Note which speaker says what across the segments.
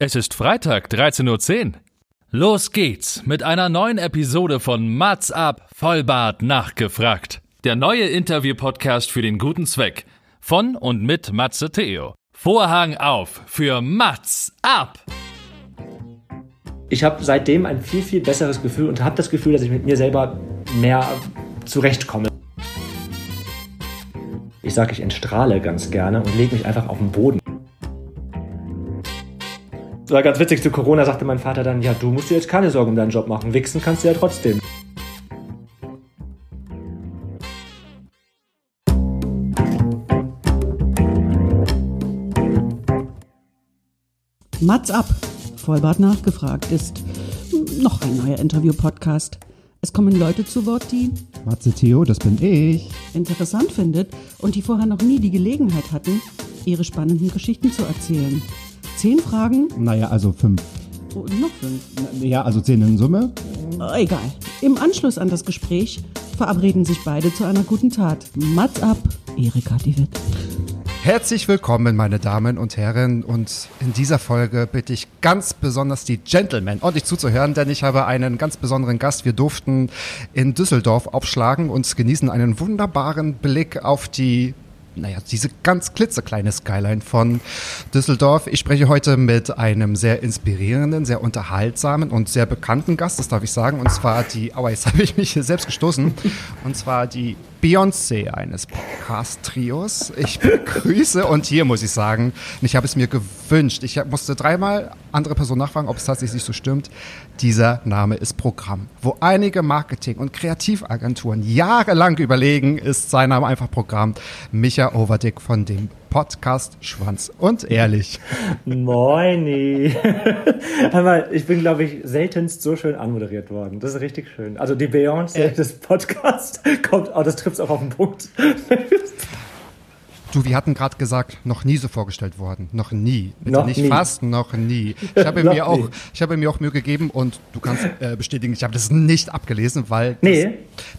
Speaker 1: Es ist Freitag, 13.10 Uhr. Los geht's mit einer neuen Episode von Mats ab, Vollbart nachgefragt. Der neue Interview-Podcast für den guten Zweck. Von und mit Matze Theo. Vorhang auf für Mats ab!
Speaker 2: Ich habe seitdem ein viel, viel besseres Gefühl und habe das Gefühl, dass ich mit mir selber mehr zurechtkomme. Ich sage, ich entstrahle ganz gerne und lege mich einfach auf den Boden. War ganz witzig, zu Corona sagte mein Vater dann, ja, du musst dir jetzt keine Sorgen um deinen Job machen, wichsen kannst du ja trotzdem.
Speaker 3: Mats ab, Vollbart nachgefragt, ist noch ein neuer Interview-Podcast. Es kommen Leute zu Wort, die
Speaker 4: Matze Theo, das bin ich.
Speaker 3: interessant findet und die vorher noch nie die Gelegenheit hatten, ihre spannenden Geschichten zu erzählen. Zehn Fragen,
Speaker 4: Naja, also fünf.
Speaker 3: oh, noch fünf.
Speaker 4: Ja, also zehn in Summe.
Speaker 3: Oh, egal. Im Anschluss an das Gespräch verabreden sich beide zu einer guten Tat. Mats ab, Erika die Witt.
Speaker 4: Herzlich willkommen, meine Damen und Herren. Und in dieser Folge bitte ich ganz besonders die Gentlemen ordentlich zuzuhören, denn ich habe einen ganz besonderen Gast. Wir durften in Düsseldorf aufschlagen und genießen einen wunderbaren Blick auf die naja, diese ganz klitzekleine Skyline von Düsseldorf. Ich spreche heute mit einem sehr inspirierenden, sehr unterhaltsamen und sehr bekannten Gast, das darf ich sagen. Und zwar die, aua, jetzt habe ich mich hier selbst gestoßen. Und zwar die Beyoncé eines Podcast-Trios. Ich begrüße und hier muss ich sagen, ich habe es mir gewünscht. Ich musste dreimal andere Personen nachfragen, ob es tatsächlich so stimmt. Dieser Name ist Programm. Wo einige Marketing- und Kreativagenturen jahrelang überlegen, ist sein Name einfach Programm. Micha Overdick von dem Podcast Schwanz und Ehrlich.
Speaker 2: Moini. Hör mal, ich bin, glaube ich, seltenst so schön anmoderiert worden. Das ist richtig schön. Also die Beyoncé des Podcasts kommt, oh, das trifft auch auf den Punkt.
Speaker 4: Du, wir hatten gerade gesagt, noch nie so vorgestellt worden. Noch nie. Bitte
Speaker 2: Noch
Speaker 4: nicht
Speaker 2: nie.
Speaker 4: fast, noch nie. Ich habe mir auch,
Speaker 2: nie.
Speaker 4: ich habe mir auch Mühe gegeben und du kannst äh, bestätigen, ich habe das nicht abgelesen, weil das,
Speaker 2: Nee.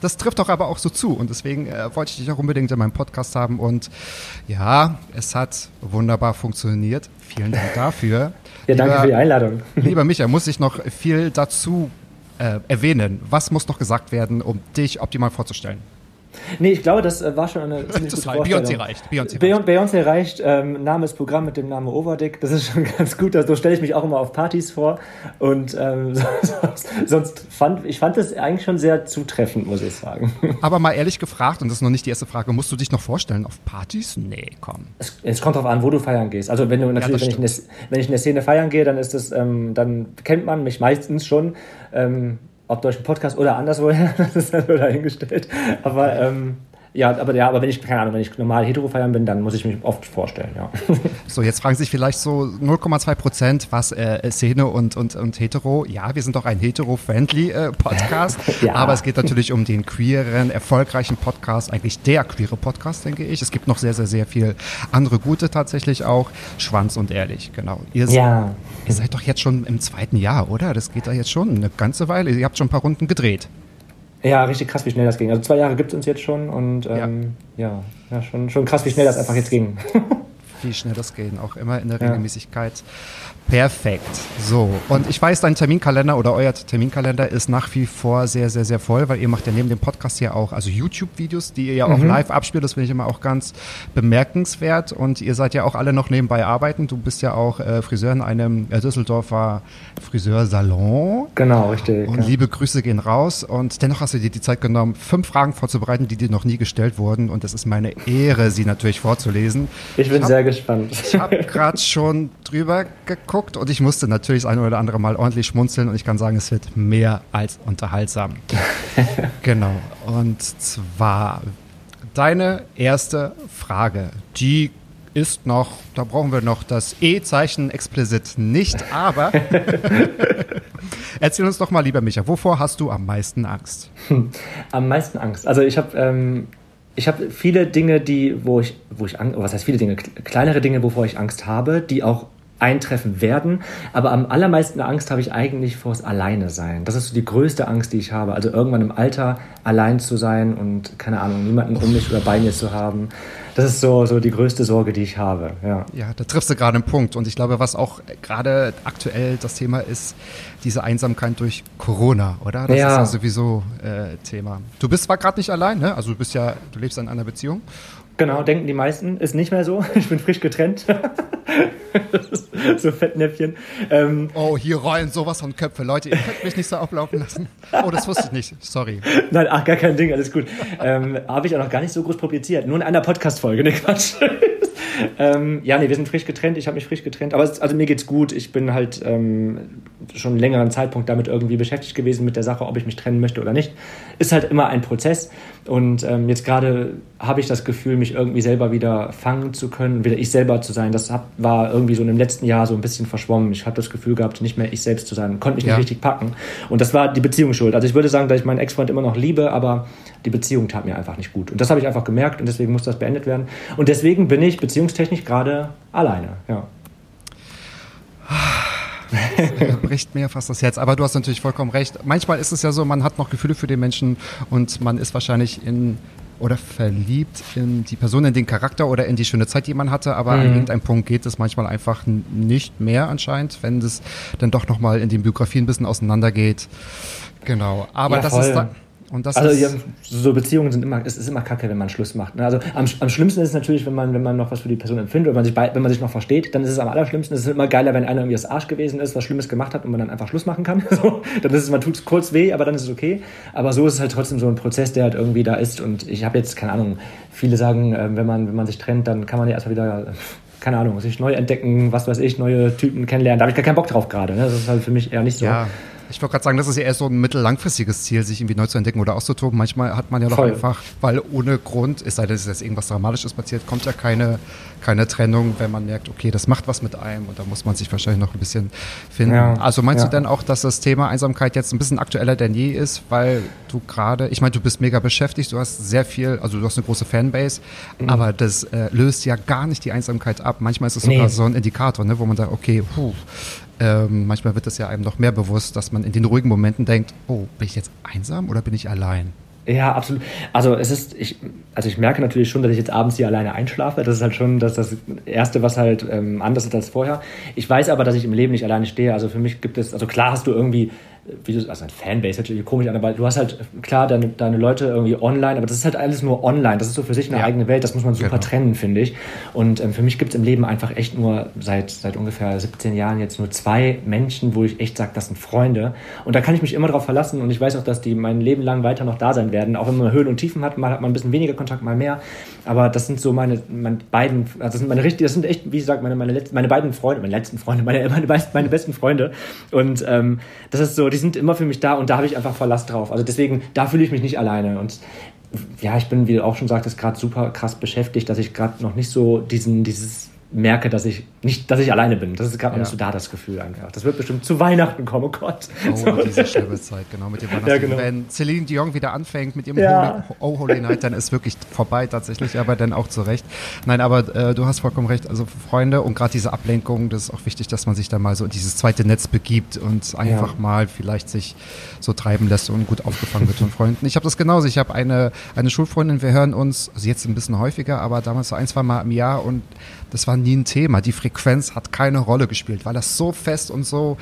Speaker 4: das trifft doch aber auch so zu und deswegen äh, wollte ich dich auch unbedingt in meinem Podcast haben und ja, es hat wunderbar funktioniert. Vielen Dank dafür.
Speaker 2: Ja, danke
Speaker 4: Lieber-
Speaker 2: für die Einladung.
Speaker 4: Lieber Micha, muss ich noch viel dazu äh, erwähnen? Was muss noch gesagt werden, um dich optimal vorzustellen?
Speaker 2: Nee, ich glaube, das äh, war schon eine ziemlich
Speaker 4: Das
Speaker 2: gute
Speaker 4: reicht.
Speaker 2: Vorstellung.
Speaker 4: Beyoncé reicht. Beyoncé
Speaker 2: Beyon- Beyoncé reicht. Ähm, Name ist Programm mit dem Namen Overdick. Das ist schon ganz gut. So stelle ich mich auch immer auf Partys vor. Und ähm, sonst, sonst fand ich fand es eigentlich schon sehr zutreffend, muss ich sagen.
Speaker 4: Aber mal ehrlich gefragt, und das ist noch nicht die erste Frage, musst du dich noch vorstellen auf Partys? Nee, komm.
Speaker 2: Es, es kommt darauf an, wo du feiern gehst. Also wenn du natürlich,
Speaker 4: das
Speaker 2: wenn, ich in der, wenn ich in der Szene feiern gehe, dann ist das, ähm, dann kennt man mich meistens schon. Ähm, ob durch einen Podcast oder anderswoher, das ist dann nur dahingestellt. Aber ähm, ja, aber ja, aber wenn ich, keine Ahnung, wenn ich normal hetero feiern bin, dann muss ich mich oft vorstellen, ja.
Speaker 4: So, jetzt fragen sich vielleicht so 0,2 Prozent, was äh, Szene und, und, und Hetero. Ja, wir sind doch ein hetero-friendly äh, Podcast,
Speaker 2: Ja.
Speaker 4: aber es geht natürlich um den queeren, erfolgreichen Podcast, eigentlich der queere Podcast, denke ich. Es gibt noch sehr, sehr, sehr viel andere gute tatsächlich auch. Schwanz und ehrlich, genau. Ihr,
Speaker 2: Ja.
Speaker 4: ihr seid doch jetzt schon im zweiten Jahr, oder? Das geht da jetzt schon eine ganze Weile. Ihr habt schon ein paar Runden gedreht.
Speaker 2: Ja, richtig krass, wie schnell das ging. Also zwei Jahre gibt es uns jetzt schon und ähm, ja. ja, schon, schon krass, wie schnell das einfach jetzt ging.
Speaker 4: Wie schnell das gehen, auch immer in der Regelmäßigkeit. Perfekt. So, und ich weiß, dein Terminkalender oder euer Terminkalender ist nach wie vor sehr, sehr, sehr voll, weil ihr macht ja neben dem Podcast ja auch, also YouTube-Videos, die ihr ja auch live abspielt, das finde ich immer auch ganz bemerkenswert und ihr seid ja auch alle noch nebenbei arbeiten. Du bist ja auch äh, Friseur in einem äh, Düsseldorfer Friseursalon.
Speaker 2: genau, richtig.
Speaker 4: Und
Speaker 2: ja.
Speaker 4: liebe Grüße gehen raus. Und dennoch hast du dir die Zeit genommen, fünf Fragen vorzubereiten, die dir noch nie gestellt wurden. Und es ist meine Ehre, sie natürlich vorzulesen.
Speaker 2: Ich bin
Speaker 4: hab-
Speaker 2: sehr gespannt.
Speaker 4: Ich habe gerade schon drüber geguckt und ich musste natürlich das eine oder andere Mal ordentlich schmunzeln und ich kann sagen, es wird mehr als unterhaltsam. genau. Und zwar deine erste Frage, die ist noch, da brauchen wir noch das E-Zeichen explisit nicht, aber erzähl uns doch mal, lieber Micha, wovor hast du am meisten Angst?
Speaker 2: Am meisten Angst. Also ich habe ähm, ich habe viele Dinge, die, wo ich, wo ich Angst, was heißt viele Dinge, kleinere Dinge, wovor ich Angst habe, die auch eintreffen werden. Aber am allermeisten Angst habe ich eigentlich vor das Alleine sein. Das ist so die größte Angst, die ich habe. Also irgendwann im Alter allein zu sein und keine Ahnung, niemanden um mich oder bei mir zu haben. Das ist so, so die größte Sorge, die ich habe. Ja,
Speaker 4: ja da triffst du gerade einen Punkt. Und ich glaube, was auch gerade aktuell das Thema ist, diese Einsamkeit durch Corona, oder? Das ja. ist ja sowieso äh, Thema. Du bist zwar gerade nicht allein, ne? Also du bist ja, du lebst in einer Beziehung.
Speaker 2: Genau, denken die meisten. Ist nicht mehr so. Ich bin frisch getrennt. so Fettnäpfchen.
Speaker 4: Ähm, oh, hier rollen sowas von Köpfe. Leute, ihr könnt mich nicht so ablaufen lassen. Oh, das wusste ich nicht. Sorry.
Speaker 2: Nein, ach, gar kein Ding. Alles gut. Ähm, Habe ich auch noch gar nicht so groß publiziert. Nur in einer Podcast-Folge. Ne, Quatsch. Ähm, ja, nee, wir sind frisch getrennt. Ich habe mich frisch getrennt. Aber es, also mir geht's gut. Ich bin halt ähm, schon einen längeren Zeitpunkt damit irgendwie beschäftigt gewesen mit der Sache, ob ich mich trennen möchte oder nicht. Ist halt immer ein Prozess. Und ähm, jetzt gerade habe ich das Gefühl, mich irgendwie selber wieder fangen zu können, wieder ich selber zu sein. Das hab, war irgendwie so im letzten Jahr so ein bisschen verschwommen. Ich habe das Gefühl gehabt, nicht mehr ich selbst zu sein, konnte mich ja. nicht richtig packen. Und das war die Beziehung schuld. Also ich würde sagen, dass ich meinen Ex-Freund immer noch liebe, aber die Beziehung tat mir einfach nicht gut. Und das habe ich einfach gemerkt und deswegen muss das beendet werden. Und deswegen bin ich beziehungstechnisch gerade alleine. Ja.
Speaker 4: bricht mir fast das Herz. Aber du hast natürlich vollkommen recht. Manchmal ist es ja so, man hat noch Gefühle für den Menschen und man ist wahrscheinlich in oder verliebt in die Person, in den Charakter oder in die schöne Zeit, die man hatte, aber mhm. an irgendeinem Punkt geht es manchmal einfach nicht mehr anscheinend, wenn es dann doch nochmal in den Biografien ein bisschen auseinandergeht. Genau. Aber ja, das voll. ist da,
Speaker 2: also ja, so Beziehungen sind immer, es ist immer kacke, wenn man Schluss macht. Ne? Also am, am schlimmsten ist es natürlich, wenn man, wenn man noch was für die Person empfindet, oder man sich wenn man sich noch versteht, dann ist es am allerschlimmsten. Es ist immer geiler, wenn einer irgendwie das Arsch gewesen ist, was Schlimmes gemacht hat und man dann einfach Schluss machen kann. so, dann ist es, man tut es kurz weh, aber dann ist es okay. Aber so ist es halt trotzdem so ein Prozess, der halt irgendwie da ist. Und ich habe jetzt, keine Ahnung, viele sagen, äh, wenn, man, wenn man sich trennt, dann kann man ja erstmal wieder keine Ahnung, sich neu entdecken, was weiß ich, neue Typen kennenlernen. Da habe ich gar keinen Bock drauf gerade. Ne? Das ist halt für mich eher nicht so.
Speaker 4: Ja, ich wollte gerade sagen, das ist ja eher so ein mittellangfristiges Ziel, sich irgendwie neu zu entdecken oder auszutoben. Manchmal hat man ja doch einfach, weil ohne Grund, es sei denn, es ist jetzt irgendwas Dramatisches passiert, kommt ja keine, keine Trennung, wenn man merkt, okay, das macht was mit einem und da muss man sich wahrscheinlich noch ein bisschen finden. Ja. Also meinst ja. du denn auch, dass das Thema Einsamkeit jetzt ein bisschen aktueller denn je ist, weil du gerade, ich meine, du bist mega beschäftigt, du hast sehr viel, also du hast eine große Fanbase, mhm. aber das äh, löst ja gar nicht die Einsamkeit ab. Manchmal ist es sogar nee. so ein Indikator, ne, wo man sagt, okay, puh, ähm, manchmal wird es ja einem noch mehr bewusst, dass man in den ruhigen Momenten denkt, oh, bin ich jetzt einsam oder bin ich allein?
Speaker 2: Ja, absolut. Also es ist, ich, also ich merke natürlich schon, dass ich jetzt abends hier alleine einschlafe. Das ist halt schon das, das Erste, was halt ähm, anders ist als vorher. Ich weiß aber, dass ich im Leben nicht alleine stehe. Also für mich gibt es, also klar hast du irgendwie wie du, also ein Fanbase sich komisch an, aber du hast halt klar deine, deine Leute irgendwie online, aber das ist halt alles nur online. Das ist so für sich eine ja. eigene Welt, das muss man super genau. trennen, finde ich. Und ähm, für mich gibt es im Leben einfach echt nur seit, seit ungefähr 17 Jahren jetzt nur zwei Menschen, wo ich echt sage, das sind Freunde. Und da kann ich mich immer drauf verlassen und ich weiß auch, dass die mein Leben lang weiter noch da sein werden. Auch wenn man Höhen und Tiefen hat, mal hat man ein bisschen weniger Kontakt, mal mehr. Aber das sind so meine, meine beiden, also das sind meine richtig, das sind echt, wie gesagt, meine, meine, letzten, meine beiden Freunde, meine letzten Freunde, meine, meine, meine besten Freunde. Und ähm, das ist so, die sind immer für mich da und da habe ich einfach Verlass drauf. Also deswegen, da fühle ich mich nicht alleine. Und ja, ich bin, wie du auch schon sagtest, gerade super krass beschäftigt, dass ich gerade noch nicht so diesen, dieses merke, dass ich nicht, dass ich alleine bin. Das ist gerade ja. nicht so da das Gefühl einfach. Das wird bestimmt zu Weihnachten kommen, oh Gott.
Speaker 4: Oh, so. diese schlimme Zeit, genau, mit dem Weihnachten. Ja, genau. Wenn Celine Dion wieder anfängt mit ihrem ja. Holy, Oh Holy Night, dann ist wirklich vorbei tatsächlich, aber dann auch zu Recht. Nein, aber äh, du hast vollkommen recht. Also Freunde und gerade diese Ablenkung, das ist auch wichtig, dass man sich da mal so in dieses zweite Netz begibt und einfach ja. mal vielleicht sich so treiben lässt und gut aufgefangen wird von Freunden. Ich habe das genauso. Ich habe eine, eine Schulfreundin, wir hören uns, also jetzt ein bisschen häufiger, aber damals so ein, zwei Mal im Jahr und das war nie ein Thema. Die Frequenz hat keine Rolle gespielt, weil das so fest und so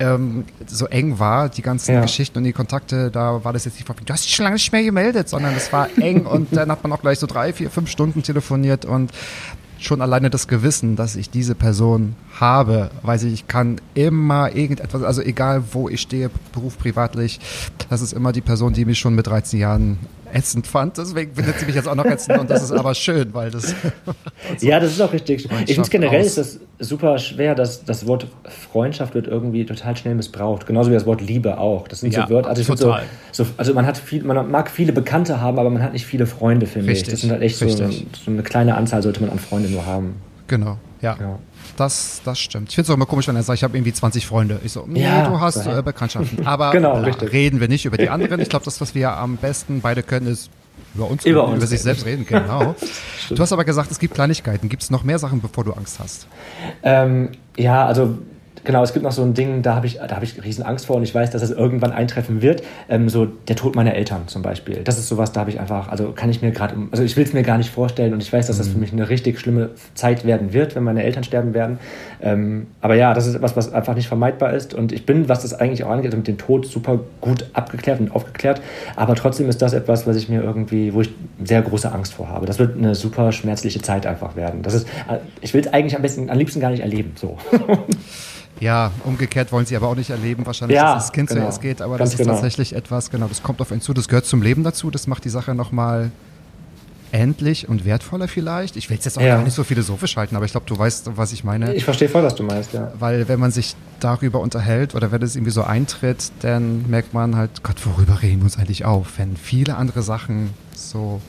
Speaker 4: ähm, so eng war, die ganzen ja. Geschichten und die Kontakte, da war das jetzt nicht, du hast dich schon lange nicht mehr gemeldet, sondern es war eng und dann hat man auch gleich so drei, vier, fünf Stunden telefoniert und schon alleine das Gewissen, dass ich diese Person habe, weiß ich, ich kann immer irgendetwas, also egal wo ich stehe, Beruf, privatlich, das ist immer die Person, die mich schon mit 13 Jahren ätzend fand. Deswegen findet sie mich jetzt auch noch ätzend und das ist aber schön, weil das.
Speaker 2: ja, das ist auch richtig. Ich finde generell aus. ist das super schwer, dass das Wort Freundschaft wird irgendwie total schnell missbraucht. Genauso wie das Wort Liebe auch. Das sind ja, so Wörter. Also, so, so, also man hat viel, man mag viele Bekannte haben, aber man hat nicht viele Freunde, finde ich. Das sind halt echt so, so, eine kleine Anzahl sollte man an Freunde nur haben.
Speaker 4: Genau, ja. ja. Das, das stimmt. Ich finde es auch immer komisch, wenn er sagt, ich habe irgendwie 20 Freunde. Ich so, nee, ja, du hast äh, Bekanntschaften. Aber
Speaker 2: genau,
Speaker 4: reden wir nicht über die anderen. Ich glaube, das, was wir am besten beide können, ist Über uns,
Speaker 2: Über
Speaker 4: über,
Speaker 2: uns
Speaker 4: sich selbst reden, genau. du hast aber gesagt, es gibt Kleinigkeiten. Gibt es noch mehr Sachen, bevor du Angst hast?
Speaker 2: Ähm, ja, also Genau, es gibt noch so ein Ding, da habe ich, da hab ich riesen Angst vor und ich weiß, dass es irgendwann eintreffen wird. Ähm, so der Tod meiner Eltern zum Beispiel. Das ist sowas, da habe ich einfach, also kann ich mir gerade, also ich will es mir gar nicht vorstellen und ich weiß, dass das für mich eine richtig schlimme Zeit werden wird, wenn meine Eltern sterben werden. Ähm, aber ja, das ist etwas, was einfach nicht vermeidbar ist und ich bin, was das eigentlich auch angeht, mit dem Tod super gut abgeklärt und aufgeklärt. Aber trotzdem ist das etwas, was ich mir irgendwie, wo ich sehr große Angst vor habe. Das wird eine super schmerzliche Zeit einfach werden. Das ist, ich will es eigentlich am besten, am liebsten gar nicht erleben. So.
Speaker 4: Ja, umgekehrt wollen sie aber auch nicht erleben, wahrscheinlich,
Speaker 2: Ja,
Speaker 4: dass das Kind
Speaker 2: genau.
Speaker 4: zuerst geht, aber
Speaker 2: Ganz
Speaker 4: das ist
Speaker 2: genau.
Speaker 4: tatsächlich etwas, genau, das kommt auf einen zu, das gehört zum Leben dazu, das macht die Sache nochmal endlich und wertvoller vielleicht. Ich will es jetzt auch
Speaker 2: Ja.
Speaker 4: gar nicht so philosophisch halten, aber ich glaube, du weißt, was ich meine.
Speaker 2: Ich verstehe voll, was du meinst, ja.
Speaker 4: Weil wenn man sich darüber unterhält oder wenn es irgendwie so eintritt, dann merkt man halt, Gott, worüber reden wir uns eigentlich auf, wenn viele andere Sachen so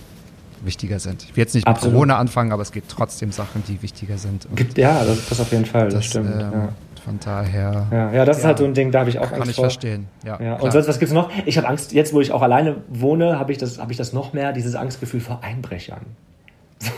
Speaker 4: wichtiger sind. Ich will jetzt nicht mit
Speaker 2: Absolut.
Speaker 4: Corona anfangen, aber es gibt trotzdem Sachen, die wichtiger sind. Und
Speaker 2: ja, das, das auf jeden Fall, das,
Speaker 4: das,
Speaker 2: stimmt.
Speaker 4: ähm,
Speaker 2: ja.
Speaker 4: Von daher
Speaker 2: Ja, ja, das ist
Speaker 4: Ja.
Speaker 2: halt so ein Ding, da habe ich auch
Speaker 4: kann
Speaker 2: Angst
Speaker 4: ich
Speaker 2: vor.
Speaker 4: verstehen. Ja,
Speaker 2: Ja, und sonst, was gibt's noch? Ich habe Angst, jetzt wo ich auch alleine wohne, habe ich, das, hab ich das noch mehr, dieses Angstgefühl vor Einbrechern.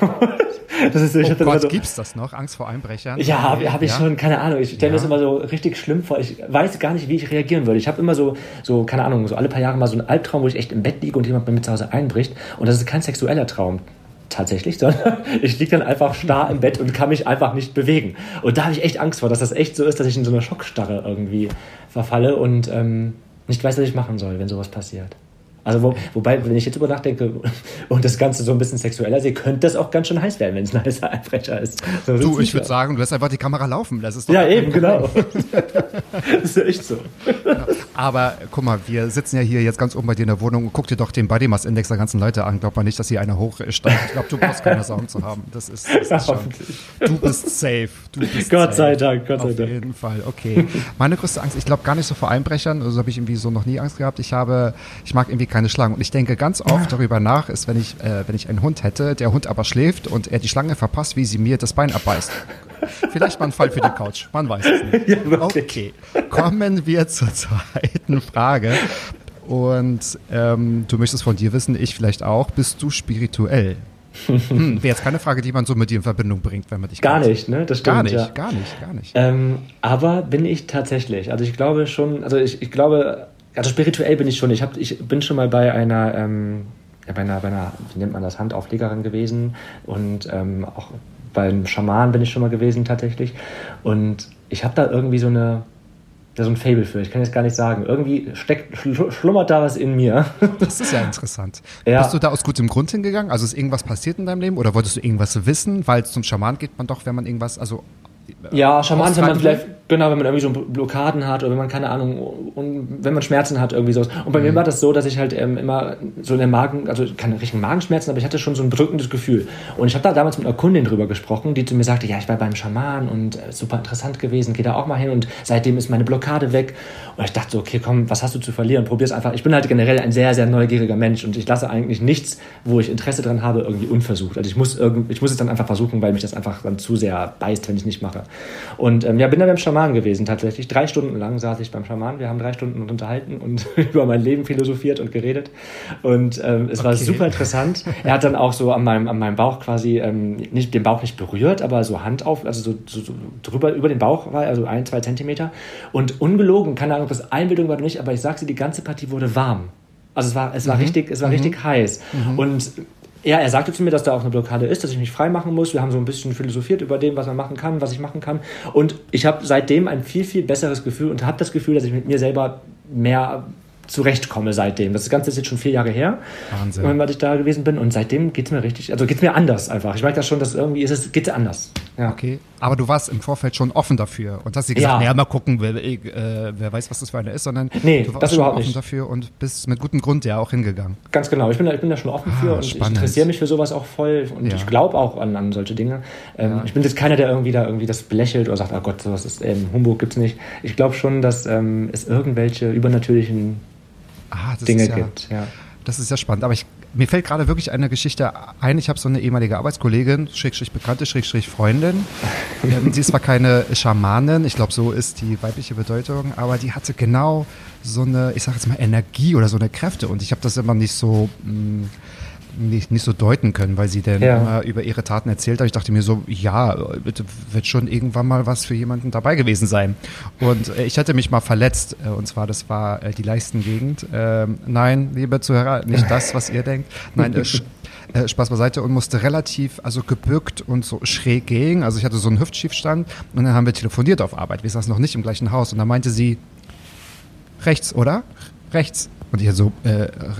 Speaker 2: das ist ich
Speaker 4: oh Gott,
Speaker 2: so,
Speaker 4: gibt's das noch? Angst vor Einbrechern?
Speaker 2: ja, habe hab ich
Speaker 4: Ja?
Speaker 2: schon, keine Ahnung. Ich stelle mir das immer so richtig schlimm vor. Ich weiß gar nicht, wie ich reagieren würde. Ich habe immer so, so, keine Ahnung, so alle paar Jahre mal so einen Albtraum, wo ich echt im Bett liege und jemand bei mir zu Hause einbricht. Und das ist kein sexueller Traum tatsächlich, sondern ich liege dann einfach starr im Bett und kann mich einfach nicht bewegen. Und da habe ich echt Angst vor, dass das echt so ist, dass ich in so eine Schockstarre irgendwie verfalle und ähm, nicht weiß, was ich machen soll, wenn sowas passiert. Also wo, wobei, wenn ich jetzt drüber nachdenke und das Ganze so ein bisschen sexueller sehe, könnte das auch ganz schön heiß werden, wenn es ein heißer Einbrecher ist. So
Speaker 4: Du, ich würde sagen, du lässt einfach die Kamera laufen. Das ist
Speaker 2: Ja, eben,
Speaker 4: Problem.
Speaker 2: genau. das ist ja echt so.
Speaker 4: Aber guck mal, wir sitzen ja hier jetzt ganz oben bei dir in der Wohnung und guck dir doch den Body Mass Index der ganzen Leute an. Glaubt man nicht, dass hier einer hoch ist. Ich glaube, du brauchst keine Sorgen zu haben. Das ist, das ist schon. Du bist safe. Du bist
Speaker 2: Gott sei
Speaker 4: safe.
Speaker 2: Dank, Gott sei
Speaker 4: Auf
Speaker 2: Dank.
Speaker 4: jeden Fall, okay. Meine größte Angst, ich glaube gar nicht so vor Einbrechern, also habe ich irgendwie so noch nie Angst gehabt. Ich habe, ich mag irgendwie keine Schlangen. Und ich denke ganz oft darüber nach, ist, wenn ich, äh, wenn ich einen Hund hätte, der Hund aber schläft und er die Schlange verpasst, wie sie mir das Bein abbeißt. Vielleicht mal ein Fall für die Couch. Man weiß es nicht.
Speaker 2: Ja,
Speaker 4: okay. Kommen wir zur zweiten Frage. Und ähm, du möchtest von dir wissen, ich vielleicht auch, bist du spirituell? Hm, Wäre jetzt keine Frage, die man so mit dir in Verbindung bringt, wenn man dich
Speaker 2: Gar
Speaker 4: kennt.
Speaker 2: nicht, ne? Das stimmt,
Speaker 4: Gar nicht,
Speaker 2: ja.
Speaker 4: gar nicht, gar nicht.
Speaker 2: Ähm, aber bin ich tatsächlich. Also ich glaube schon, also ich, ich glaube, also spirituell bin ich schon. Ich, hab, ich bin schon mal bei einer, ähm, ja, bei einer, bei einer, wie nennt man das, Handauflegerin gewesen und ähm, auch beim Schaman bin ich schon mal gewesen tatsächlich. Und ich habe da irgendwie so eine, so ein Fable für. Ich kann jetzt gar nicht sagen. Irgendwie steckt, schl- schlummert da was in mir.
Speaker 4: Das ist ja interessant.
Speaker 2: Ja.
Speaker 4: Bist du da aus gutem Grund hingegangen? Also ist irgendwas passiert in deinem Leben oder wolltest du irgendwas wissen? Weil zum Schaman geht man doch, wenn man irgendwas, also
Speaker 2: Ja, Schaman, wenn man vielleicht, genau, wenn man irgendwie so Blockaden hat oder wenn man keine Ahnung, und wenn man Schmerzen hat, irgendwie sowas. Und bei mir war das so, dass ich halt ähm, immer so in der Magen, also keine richtigen Magenschmerzen, aber ich hatte schon so ein bedrückendes Gefühl. Und ich habe da damals mit einer Kundin drüber gesprochen, die zu mir sagte, ja, ich war beim Schaman und äh, super interessant gewesen, geh da auch mal hin und seitdem ist meine Blockade weg. Und ich dachte so, okay, komm, was hast du zu verlieren? Probier's einfach. Ich bin halt generell ein sehr, sehr neugieriger Mensch und ich lasse eigentlich nichts, wo ich Interesse dran habe, irgendwie unversucht. Also ich muss, irgend, ich muss es dann einfach versuchen, weil mich das einfach dann zu sehr beißt, wenn ich nicht mache. Und ähm, ja, bin dann beim Schaman gewesen tatsächlich. Drei Stunden lang saß ich beim Schaman. Wir haben drei Stunden unterhalten und über mein Leben philosophiert und geredet. Und ähm, es war
Speaker 4: Okay.
Speaker 2: super interessant. Er hat dann auch so an meinem, an meinem Bauch quasi, ähm, nicht, den Bauch nicht berührt, aber so Hand auf, also so, so, so drüber, über den Bauch war, also ein, zwei Zentimeter. Und ungelogen, keine Ahnung, ob das Einbildung war oder nicht, aber ich sag's dir, die ganze Partie wurde warm. Also es war, es war richtig, es war richtig heiß. Und ja, er sagte zu mir, dass da auch eine Blockade ist, dass ich mich frei machen muss. Wir haben so ein bisschen philosophiert über dem, was man machen kann, was ich machen kann. Und ich habe seitdem ein viel, viel besseres Gefühl und habe das Gefühl, dass ich mit mir selber mehr zurechtkomme seitdem. Das Ganze ist jetzt schon vier Jahre her,
Speaker 4: Wahnsinn.
Speaker 2: als ich da gewesen bin. Und seitdem geht's mir richtig, also geht's mir anders einfach. Ich merke das schon, dass irgendwie ist es geht anders. Ja.
Speaker 4: Okay, aber du warst im Vorfeld schon offen dafür und hast dir gesagt,
Speaker 2: Ja.
Speaker 4: naja, mal gucken, wer, äh, wer weiß, was das für eine ist, sondern
Speaker 2: Nee,
Speaker 4: du warst
Speaker 2: das
Speaker 4: schon offen
Speaker 2: nicht.
Speaker 4: dafür und bist mit gutem Grund ja auch hingegangen.
Speaker 2: Ganz genau. Ich bin da, ich bin da schon offen für und ich
Speaker 4: Ah, spannend.
Speaker 2: interessiere mich für sowas auch voll und
Speaker 4: Ja.
Speaker 2: ich glaube auch an, an solche Dinge. Ähm, Ich bin jetzt keiner, der irgendwie da irgendwie das belächelt oder sagt, oh Gott, sowas ist ähm, Humbug gibt's nicht. Ich glaube schon, dass ähm, es irgendwelche übernatürlichen
Speaker 4: Ah,
Speaker 2: Dinge
Speaker 4: ja,
Speaker 2: gibt. Ja.
Speaker 4: Das ist ja spannend. Aber ich, mir fällt gerade wirklich eine Geschichte ein. Ich habe so eine ehemalige Arbeitskollegin, Schrägstrich Bekannte, Schrägstrich Freundin. ähm, sie ist zwar keine Schamanin, ich glaube, so ist die weibliche Bedeutung, aber die hatte genau so eine, ich sage jetzt mal Energie oder so eine Kräfte. Und ich habe das immer nicht so mh, nicht, nicht so deuten können, weil sie dann
Speaker 2: Ja.
Speaker 4: immer über ihre Taten erzählt hat. Ich dachte mir so, ja, wird schon irgendwann mal was für jemanden dabei gewesen sein. Und äh, ich hatte mich mal verletzt, äh, und zwar, das war äh, die Leistengegend. Ähm, nein, liebe Zuhörer, nicht das, was ihr denkt. Nein, äh, äh, Spaß beiseite und musste relativ, also gebückt und so schräg gehen. Also ich hatte so einen Hüftschiefstand und dann haben wir telefoniert auf Arbeit. Wir saßen noch nicht im gleichen Haus und dann meinte sie, rechts, oder? Rechts. Und ich so, äh,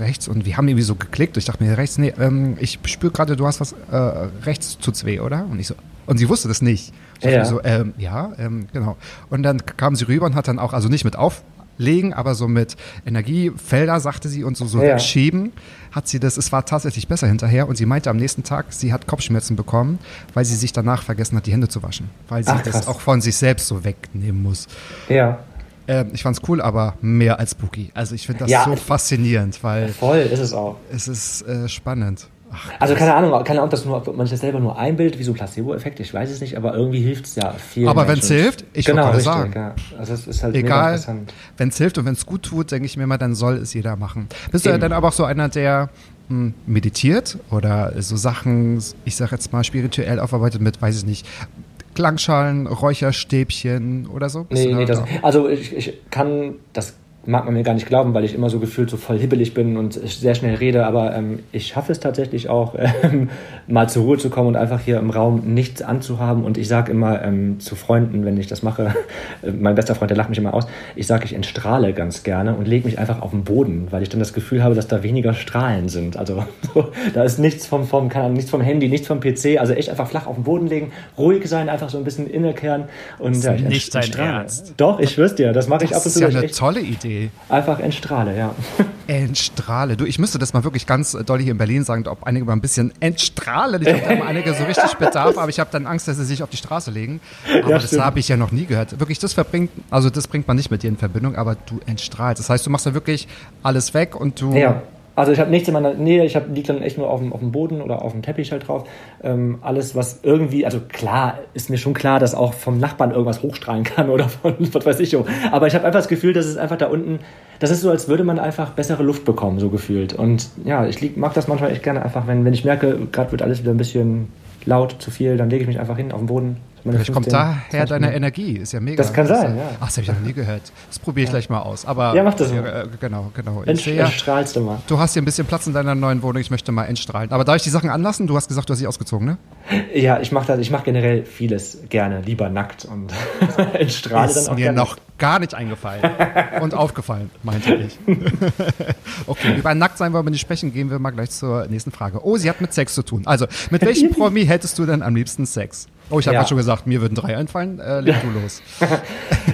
Speaker 4: rechts. Und wir haben irgendwie so geklickt. Und ich dachte mir, rechts, nee, ähm, ich spüre gerade, du hast was, äh, rechts tut's weh, oder? Und ich so, und sie wusste das nicht. Ich
Speaker 2: Ja.
Speaker 4: so, ähm, ja, ähm, genau. Und dann kam sie rüber und hat dann auch, also nicht mit auflegen, aber so mit Energiefelder, sagte sie, und so, so
Speaker 2: Ja.
Speaker 4: wegschieben, hat sie das, es war tatsächlich besser hinterher. Und sie meinte am nächsten Tag, sie hat Kopfschmerzen bekommen, weil sie sich danach vergessen hat, die Hände zu waschen. Weil sie
Speaker 2: Ach,
Speaker 4: das auch von sich selbst so wegnehmen muss.
Speaker 2: Ja,
Speaker 4: Ähm, ich fand's cool, aber mehr als spooky. Also ich finde das
Speaker 2: Ja,
Speaker 4: so
Speaker 2: es-
Speaker 4: faszinierend, weil
Speaker 2: voll ist es auch.
Speaker 4: es ist äh, spannend. Ach,
Speaker 2: Also keine Ahnung, keine Ahnung, ob, das nur, ob man sich das selber nur einbildet, wie so ein Placebo-Effekt, ich weiß es nicht, aber irgendwie hilft es ja viel.
Speaker 4: Aber wenn's hilft, ich
Speaker 2: genau, richtig,
Speaker 4: sagen.
Speaker 2: Ja. Also es ist halt
Speaker 4: egal,
Speaker 2: interessant.
Speaker 4: wenn es hilft und wenn es gut tut, denke ich mir mal, dann soll es jeder machen. Bist du
Speaker 2: Eben.
Speaker 4: dann aber auch so einer, der hm, meditiert oder so Sachen, ich sag jetzt mal spirituell aufarbeitet mit, weiß ich nicht, Klangschalen, Räucherstäbchen oder so? Bist
Speaker 2: Nee, nee,
Speaker 4: da-
Speaker 2: das, also ich, ich kann, das mag man mir gar nicht glauben, weil ich immer so gefühlt so voll hibbelig bin und sehr schnell rede, aber ähm, ich schaffe es tatsächlich auch, ähm, mal zur Ruhe zu kommen und einfach hier im Raum nichts anzuhaben und ich sage immer ähm, zu Freunden, wenn ich das mache, äh, mein bester Freund, der lacht mich immer aus, ich sage, ich entstrahle ganz gerne und lege mich einfach auf den Boden, weil ich dann das Gefühl habe, dass da weniger Strahlen sind. Also so, da ist nichts vom, vom, Ahnung, nichts vom Handy, nichts vom PC, also echt einfach flach auf den Boden legen, ruhig sein, einfach so ein bisschen innekehren und ja, ich
Speaker 4: nicht dein. Ernst.
Speaker 2: Doch, ich schwör's dir, das mache ich ab
Speaker 4: Das
Speaker 2: und
Speaker 4: ist
Speaker 2: zu.
Speaker 4: ja
Speaker 2: dass ich
Speaker 4: eine tolle Idee.
Speaker 2: Einfach entstrahle, ja.
Speaker 4: Entstrahle. Du, ich müsste das mal wirklich ganz doll hier in Berlin sagen, ob einige mal ein bisschen entstrahlen. Ich haben einige so richtig Bedarf, aber ich habe dann Angst, dass sie sich auf die Straße legen. Aber das
Speaker 2: stimmt.
Speaker 4: habe ich ja noch nie gehört. Wirklich, das verbringt, also das bringt man nicht mit dir in Verbindung, aber du entstrahlst. Das heißt, du machst da wirklich alles weg und du.
Speaker 2: Ja. Also ich habe nichts in meiner Nähe, ich hab, liege dann echt nur auf dem, auf dem Boden oder auf dem Teppich halt drauf. Ähm, alles, was irgendwie, also klar, ist mir schon klar, dass auch vom Nachbarn irgendwas hochstrahlen kann oder von was weiß ich. Aber ich habe einfach das Gefühl, dass es einfach da unten, das ist so, als würde man einfach bessere Luft bekommen, so gefühlt. Und ja, ich mag das manchmal echt gerne einfach, wenn, wenn ich merke, gerade wird alles wieder ein bisschen laut, zu viel, dann lege ich mich einfach hin auf den Boden. Meine
Speaker 4: Vielleicht kommt
Speaker 2: 15,
Speaker 4: daher
Speaker 2: 20
Speaker 4: deine. Energie, ist ja mega.
Speaker 2: Das kann sein, ja.
Speaker 4: Ach, das habe ich noch nie gehört. Das probiere ich gleich mal aus. Aber,
Speaker 2: Ja, mach das mal.
Speaker 4: Äh, genau, genau. Ich
Speaker 2: Entsch-
Speaker 4: sehe ja,
Speaker 2: Entstrahlst du mal.
Speaker 4: du hast hier ein bisschen Platz in deiner neuen Wohnung, ich möchte mal entstrahlen. Aber darf ich die Sachen anlassen? Du hast gesagt, du hast dich ausgezogen, ne?
Speaker 2: Ja, ich mache das, ich mache generell vieles gerne, lieber nackt und entstrahle dann
Speaker 4: Ist
Speaker 2: auch
Speaker 4: mir noch gar nicht eingefallen und aufgefallen, meinte ich. okay, über Nacktsein wollen wir nicht sprechen, gehen wir mal gleich zur nächsten Frage. Oh, sie hat mit Sex zu tun. Also, mit welchem Promi hättest du denn am liebsten Sex? Oh, ich habe
Speaker 2: Ja.
Speaker 4: gerade schon gesagt, mir würden drei einfallen. Äh, leg du los.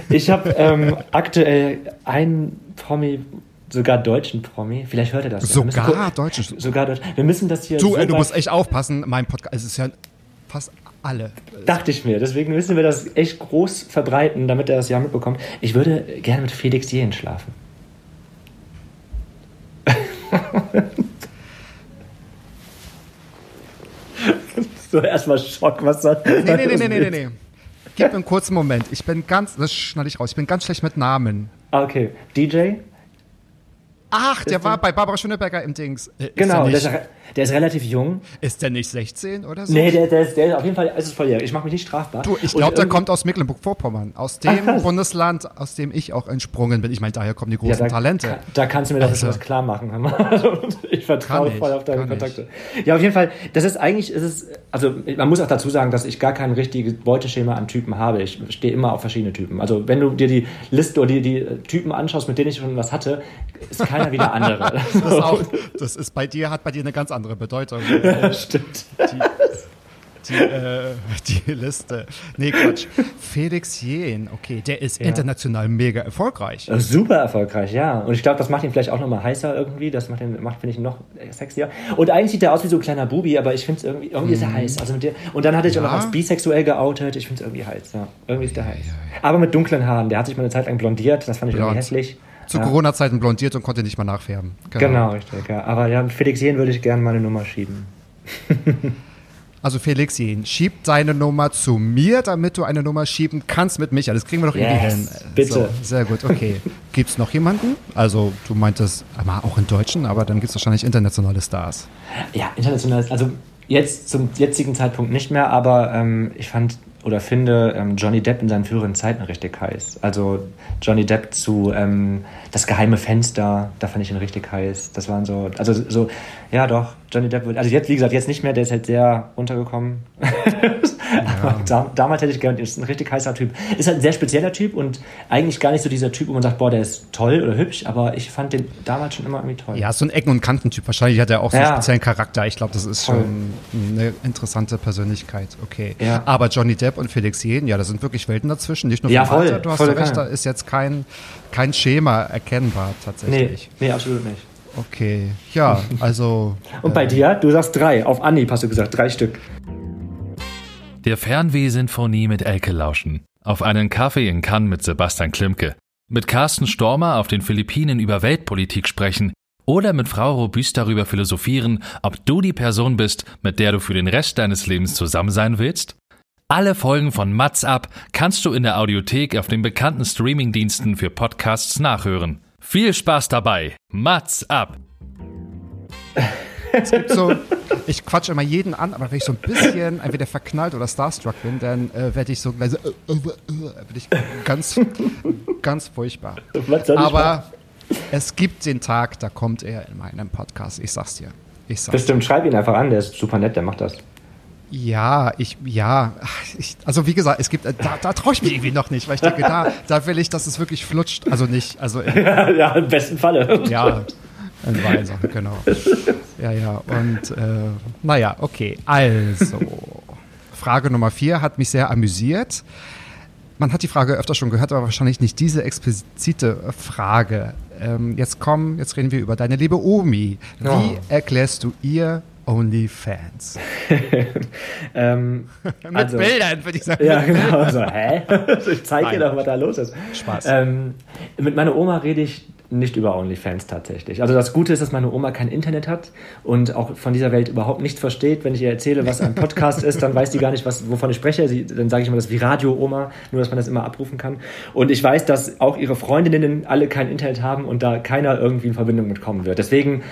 Speaker 2: Ich habe ähm, aktuell einen Promi, sogar deutschen Promi, vielleicht hört ihr das. ja.
Speaker 4: Sogar
Speaker 2: gucken-
Speaker 4: Deutsch.
Speaker 2: Sogar Deutsch. Wir müssen das hier
Speaker 4: Du,
Speaker 2: so
Speaker 4: ey, du musst echt aufpassen. Mein Podcast, es ist ja fast alle.
Speaker 2: Dachte ich mir. Deswegen müssen wir das echt groß verbreiten, damit er das ja mitbekommt. Ich würde gerne mit Felix Jähn schlafen. So erstmal Schock, was soll
Speaker 4: Nee, nee, nee, nee, nee, nee, nee. Gib mir einen kurzen Moment. Ich bin ganz, das schneide ich raus, ich bin ganz schlecht mit Namen.
Speaker 2: Ah, Okay, DJ?
Speaker 4: Ach, der war bei Barbara Schöneberger im Dings. Äh,
Speaker 2: Genau,
Speaker 4: Ist
Speaker 2: der
Speaker 4: der,
Speaker 2: ist,
Speaker 4: nicht,
Speaker 2: relativ jung.
Speaker 4: ist der nicht 16 oder so?
Speaker 2: Nee, der, der, ist, der ist auf jeden Fall ist volljährig. Ich mache mich nicht strafbar.
Speaker 4: Du, ich glaube, der
Speaker 2: irgendwie-
Speaker 4: kommt aus Mecklenburg-Vorpommern. Aus dem
Speaker 2: Ach?
Speaker 4: Bundesland, aus dem ich auch entsprungen bin. Ich meine, daher kommen die großen
Speaker 2: da,
Speaker 4: Talente.
Speaker 2: ka- Da kannst du mir doch
Speaker 4: Also-
Speaker 2: also, was klar machen. Also, ich vertraue
Speaker 4: Kann
Speaker 2: voll auf deine
Speaker 4: kann.
Speaker 2: Kontakte. Ja, auf jeden Fall. Das ist eigentlich, ist es, also man muss auch dazu sagen, dass ich gar kein richtiges Beuteschema an Typen habe. Ich stehe immer auf verschiedene Typen. Also wenn du dir die Liste oder die, die Typen anschaust, mit denen ich schon was hatte, ist keiner wie der andere.
Speaker 4: Das, ist auch, das ist bei dir, hat bei dir eine ganz andere Bedeutung.
Speaker 2: Stimmt.
Speaker 4: Die, äh, die Liste. Nee, Quatsch. Felix Jähn, okay, der ist international mega erfolgreich.
Speaker 2: Super erfolgreich, ja. Und ich glaube, das macht ihn vielleicht auch nochmal heißer irgendwie. Das macht ihn, macht, finde ich, noch sexier. Und eigentlich sieht er aus wie so ein kleiner Bubi, aber ich finde es irgendwie, irgendwie ist er heiß. Also mit dir, und dann hat er sich auch noch
Speaker 4: Ja.
Speaker 2: als bisexuell geoutet. Ich finde es irgendwie heiß, ja. Irgendwie ist der heiß. Aber mit dunklen Haaren. Der hat sich mal eine Zeit lang blondiert. Das fand ich
Speaker 4: Blond.
Speaker 2: irgendwie hässlich.
Speaker 4: Zu. Corona-Zeiten blondiert und konnte nicht mal nachfärben.
Speaker 2: Genau, richtig, ja. Aber ja, Felix Jähn würde ich gerne meine Nummer schieben.
Speaker 4: Also Felixin, schieb deine Nummer zu mir, damit du eine Nummer schieben kannst mit Michael. Das kriegen wir doch irgendwie
Speaker 2: Yes,
Speaker 4: hin.
Speaker 2: bitte.
Speaker 4: So, sehr gut, okay. Gibt es noch jemanden? Also du meintest aber auch in Deutschen, aber dann gibt es wahrscheinlich internationale Stars.
Speaker 2: Ja, international, also jetzt zum jetzigen Zeitpunkt nicht mehr, aber ähm, ich fand oder finde ähm, Johnny Depp in seinen früheren Zeiten richtig heiß. Also Johnny Depp zu ähm, Das geheime Fenster, da fand ich ihn richtig heiß. Das waren so, also so, ja doch, Johnny Depp wird, also jetzt, wie gesagt, jetzt nicht mehr, der ist halt sehr runtergekommen. Aber da, damals hätte ich gerne, ist ein richtig heißer Typ. Ist halt ein sehr spezieller Typ und eigentlich gar nicht so dieser Typ, wo man sagt, boah, der ist toll oder hübsch, aber ich fand den damals schon immer irgendwie toll.
Speaker 4: Ja, so ein Ecken- und Kantentyp. Wahrscheinlich hat er auch so einen
Speaker 2: Ja.
Speaker 4: speziellen Charakter. Ich glaube, das ist
Speaker 2: Voll.
Speaker 4: schon eine interessante Persönlichkeit. Okay.
Speaker 2: Ja.
Speaker 4: Aber Johnny Depp und Felix Jähn, ja, da sind wirklich Welten dazwischen. Nicht nur
Speaker 2: Ja,
Speaker 4: vom
Speaker 2: voll.
Speaker 4: Alter, du hast
Speaker 2: Volle
Speaker 4: ja recht, da ist jetzt kein, kein Schema erkennbar
Speaker 2: Nee,
Speaker 4: tatsächlich.
Speaker 2: nee, absolut nicht.
Speaker 4: Okay, ja, also
Speaker 2: Und bei dir? Du sagst drei. Auf Anhieb hast du gesagt, drei Stück.
Speaker 1: Der Fernweh-Sinfonie mit Elke lauschen. Auf einen Kaffee in Cannes mit Sebastian Klimke. Mit Carsten Stormer auf den Philippinen über Weltpolitik sprechen. Oder mit Frau Robüst darüber philosophieren, ob du die Person bist, mit der du für den Rest deines Lebens zusammen sein willst? Alle Folgen von Mats ab kannst du in der Audiothek auf den bekannten Streamingdiensten für Podcasts nachhören. Viel Spaß dabei. Mats ab.
Speaker 4: so, ich quatsche immer jeden an, aber wenn ich so ein bisschen entweder verknallt oder starstruck bin, dann äh, werde ich so gleich so, äh, äh, äh, bin ich ganz, ganz furchtbar. Aber es gibt den Tag, da kommt er in meinem Podcast. Ich sag's dir. Ich sag's
Speaker 2: Das stimmt, schreib ihn einfach an, der ist super nett, der macht das.
Speaker 4: Ja, ich, ja, ich, also wie gesagt, es gibt, äh, da, da traue ich mich irgendwie noch nicht, weil ich denke, da, da will ich, dass es wirklich flutscht. Also nicht, also in,
Speaker 2: ja, im besten Falle.
Speaker 4: ja, in beiden Sachen, genau. Ja, ja, und äh, naja, okay, also, Frage Nummer vier hat mich sehr amüsiert. Man hat die Frage öfter schon gehört, aber wahrscheinlich nicht diese explizite Frage. Ähm, jetzt komm, jetzt reden wir über deine liebe Omi. Wie
Speaker 2: Oh.
Speaker 4: erklärst du ihr OnlyFans?
Speaker 2: ähm,
Speaker 4: Mit
Speaker 2: also,
Speaker 4: Bildern, würde ich sagen.
Speaker 2: Ja, genau. Also, hä? Ich zeige dir doch, was da los ist.
Speaker 4: Spaß.
Speaker 2: Ähm, mit meiner Oma rede ich nicht über OnlyFans tatsächlich. Also das Gute ist, dass meine Oma kein Internet hat und auch von dieser Welt überhaupt nichts versteht. Wenn ich ihr erzähle, was ein Podcast ist, dann weiß die gar nicht, was, wovon ich spreche. Sie, dann sage ich immer, das ist wie Radio-Oma, nur dass man das immer abrufen kann. Und ich weiß, dass auch ihre Freundinnen alle kein Internet haben und da keiner irgendwie in Verbindung mitkommen wird. Deswegen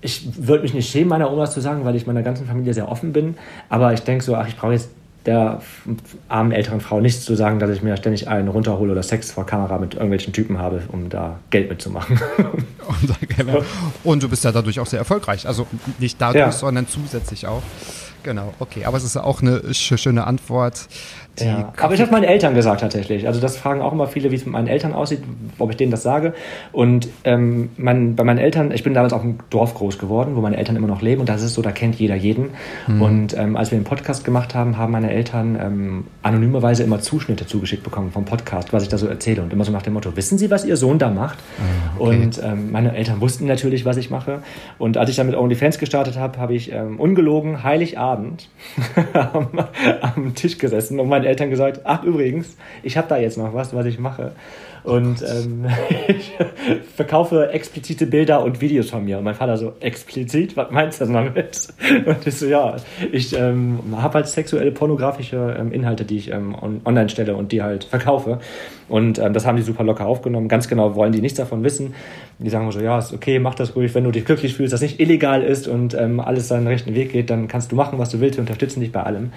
Speaker 2: ich würde mich nicht schämen, meiner Oma zu sagen, weil ich meiner ganzen Familie sehr offen bin. Aber ich denke so, ach, ich brauche jetzt der armen älteren Frau nichts zu sagen, dass ich mir ständig einen runterhole oder Sex vor Kamera mit irgendwelchen Typen habe, um da Geld mitzumachen.
Speaker 4: Und, du bist ja dadurch auch sehr erfolgreich. Also nicht dadurch,
Speaker 2: Ja.
Speaker 4: sondern zusätzlich auch. Genau, okay. Aber es ist auch eine sch schöne Antwort.
Speaker 2: Ja. Aber ich habe meinen Eltern gesagt tatsächlich. Also das fragen auch immer viele, wie es mit meinen Eltern aussieht, ob ich denen das sage. Und ähm, mein, bei meinen Eltern, ich bin damals auf einem Dorf groß geworden, wo meine Eltern immer noch leben. Und das ist so, da kennt jeder jeden. Und ähm, als wir den Podcast gemacht haben, haben meine Eltern ähm, anonymerweise immer Zuschnitte zugeschickt bekommen vom Podcast, was ich da so erzähle. Und immer so nach dem Motto, wissen Sie, was Ihr Sohn da macht? Und ähm, meine Eltern wussten natürlich, was ich mache. Und als ich dann mit OnlyFans gestartet habe, habe ich ähm, ungelogen Heiligabend am, am Tisch gesessen und meinen Eltern gesagt, ach übrigens, ich habe da jetzt noch was, was ich mache. Und ähm, ich verkaufe explizite Bilder und Videos von mir. Und mein Vater so, explizit? Was meinst du damit? Und ich so, ja, ich ähm, habe halt sexuelle, pornografische ähm, Inhalte, die ich ähm, on online stelle und die halt verkaufe. Und ähm, das haben die super locker aufgenommen. Ganz genau wollen die nichts davon wissen. Die sagen so, ja, ist okay, mach das ruhig, wenn du dich glücklich fühlst, dass nicht illegal ist und ähm, alles seinen rechten Weg geht, dann kannst du machen, was du willst, wir unterstützen dich bei allem.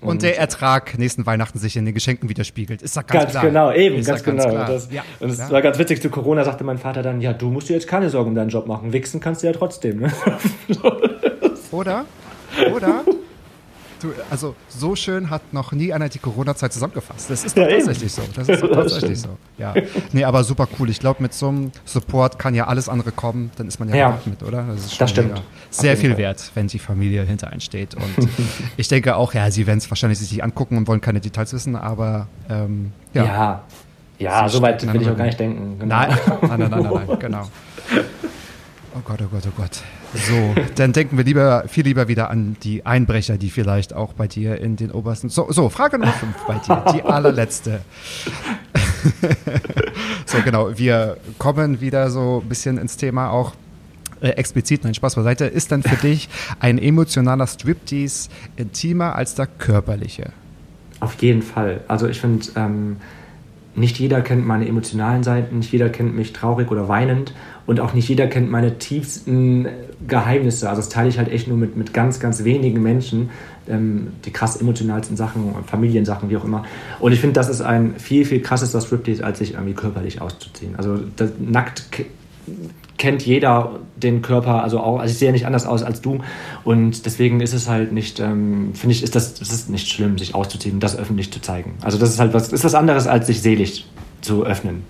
Speaker 4: und der Ertrag nächsten Weihnachten sich in den Geschenken widerspiegelt. Ist doch ganz,
Speaker 2: Ganz
Speaker 4: klar.
Speaker 2: genau, eben,
Speaker 4: Ist
Speaker 2: ganz
Speaker 4: doch
Speaker 2: genau. Das,
Speaker 4: ja,
Speaker 2: und es war ganz witzig, zu Corona sagte mein Vater dann, ja, du musst dir jetzt keine Sorgen um deinen Job machen. Wichsen kannst du ja trotzdem. Ne?
Speaker 4: Oder? Oder? Du, also so schön hat noch nie einer die Corona-Zeit zusammengefasst. Das ist doch
Speaker 2: Ja, eben.
Speaker 4: tatsächlich so. Das ist doch tatsächlich so. Ja. Nee, aber super cool. Ich glaube, mit so einem Support kann ja alles andere kommen. Dann ist man ja,
Speaker 2: Ja.
Speaker 4: mit, oder? Das, ist
Speaker 2: Das stimmt.
Speaker 4: mega. Sehr viel
Speaker 2: Fall.
Speaker 4: wert, wenn die Familie hinter einen steht. Und ich denke auch, ja, sie werden es wahrscheinlich sich nicht angucken und wollen keine Details wissen, aber ähm, ja.
Speaker 2: Ja, ja, so weit will ich auch gar nicht denken. Genau.
Speaker 4: Nein, nein, nein, nein, nein, nein, genau. Oh Gott, oh Gott, oh Gott. So, dann denken wir lieber, viel lieber wieder an die Einbrecher, die vielleicht auch bei dir in den obersten. So, so Frage Nummer 5 bei dir, die allerletzte. so, genau, wir kommen wieder so ein bisschen ins Thema auch. äh, explizit, nein, Spaß beiseite, ist dann für dich ein emotionaler Striptease intimer als der körperliche?
Speaker 2: Auf jeden Fall. Also ich finde, ähm, nicht jeder kennt meine emotionalen Seiten, nicht jeder kennt mich traurig oder weinend und auch nicht jeder kennt meine tiefsten Geheimnisse. Also das teile ich halt echt nur mit, mit ganz, ganz wenigen Menschen, ähm, die krass emotionalsten Sachen, Familiensachen, wie auch immer. Und ich finde, das ist ein viel, viel krassester Striptease, als sich irgendwie körperlich auszuziehen. Also das, nackt kennt jeder den Körper, also auch, also ich sehe ja nicht anders aus als du und deswegen ist es halt nicht, ähm, finde ich, ist das, ist nicht schlimm, sich auszuziehen das öffentlich zu zeigen. Also das ist halt was, ist was anderes, als sich selig zu öffnen.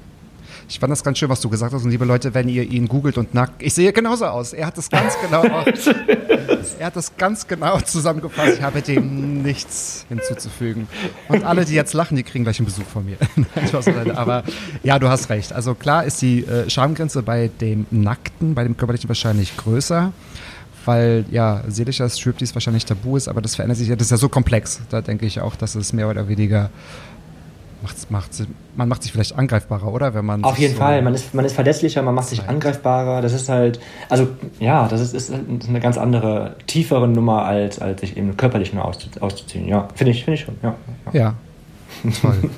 Speaker 4: Ich fand das ganz schön, was du gesagt hast. Und liebe Leute, wenn ihr ihn googelt und nackt, ich sehe genauso aus. Er hat das ganz genau, er hat das ganz genau zusammengefasst. Ich habe dem nichts hinzuzufügen. Und alle, die jetzt lachen, die kriegen gleich einen Besuch von mir. Aber ja, du hast recht. Also klar ist die äh, Schamgrenze bei dem Nackten, bei dem Körperlichen wahrscheinlich größer weil ja seelischer Striptease wahrscheinlich tabu ist, aber das verändert sich ja, das ist ja so komplex. Da denke ich auch, dass es mehr oder weniger macht, macht, man macht sich vielleicht angreifbarer, oder? Wenn man
Speaker 2: Auf jeden so Fall, man ist, man ist verlässlicher, man macht sich zeigt. angreifbarer. Das ist halt, also ja, das ist, ist eine ganz andere, tiefere Nummer, als, als sich eben körperlich nur auszuziehen. Ja, finde ich, finde ich schon. Ja,
Speaker 4: ja. ja. toll.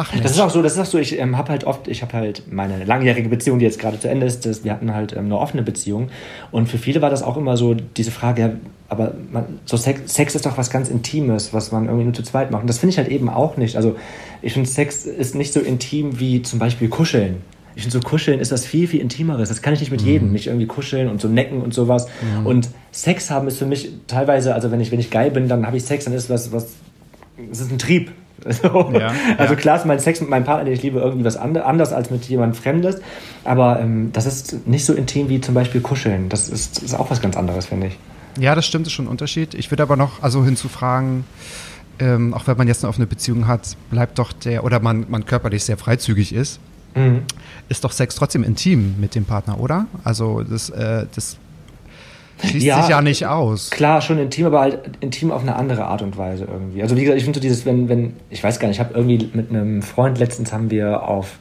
Speaker 2: Ach, das ist auch so, das ist auch so, ich ähm, habe halt oft, ich habe halt meine langjährige Beziehung, die jetzt gerade zu Ende ist, das, wir hatten halt ähm, eine offene Beziehung und für viele war das auch immer so diese Frage, ja, aber man, so Sex, Sex ist doch was ganz Intimes, was man irgendwie nur zu zweit macht und das finde ich halt eben auch nicht. Also ich finde, Sex ist nicht so intim wie zum Beispiel Kuscheln. Ich finde, so Kuscheln ist was viel, viel Intimeres. Das kann ich nicht mit mhm. jedem. Nicht irgendwie kuscheln und so necken und sowas. Mhm. Und Sex haben ist für mich teilweise, also wenn ich, wenn ich geil bin, dann habe ich Sex, dann ist was, was, es ist ein Trieb. So. Ja, also ja. klar ist mein Sex mit meinem Partner, den ich liebe, irgendwie was anders als mit jemand Fremdes. Aber ähm, das ist nicht so intim wie zum Beispiel Kuscheln. Das ist, ist auch was ganz anderes, finde ich.
Speaker 4: Ja, das stimmt, ist schon ein Unterschied. Ich würde aber noch also hinzufragen, ähm, auch wenn man jetzt eine offene Beziehung hat, bleibt doch der, oder man, man körperlich sehr freizügig ist, mhm. ist doch Sex trotzdem intim mit dem Partner, oder? Also das, äh, das Schließt ja, sich ja nicht aus.
Speaker 2: Klar, schon intim, aber halt intim auf eine andere Art und Weise irgendwie. Also wie gesagt, ich finde so dieses, wenn, wenn, ich weiß gar nicht, ich habe irgendwie mit einem Freund letztens haben wir auf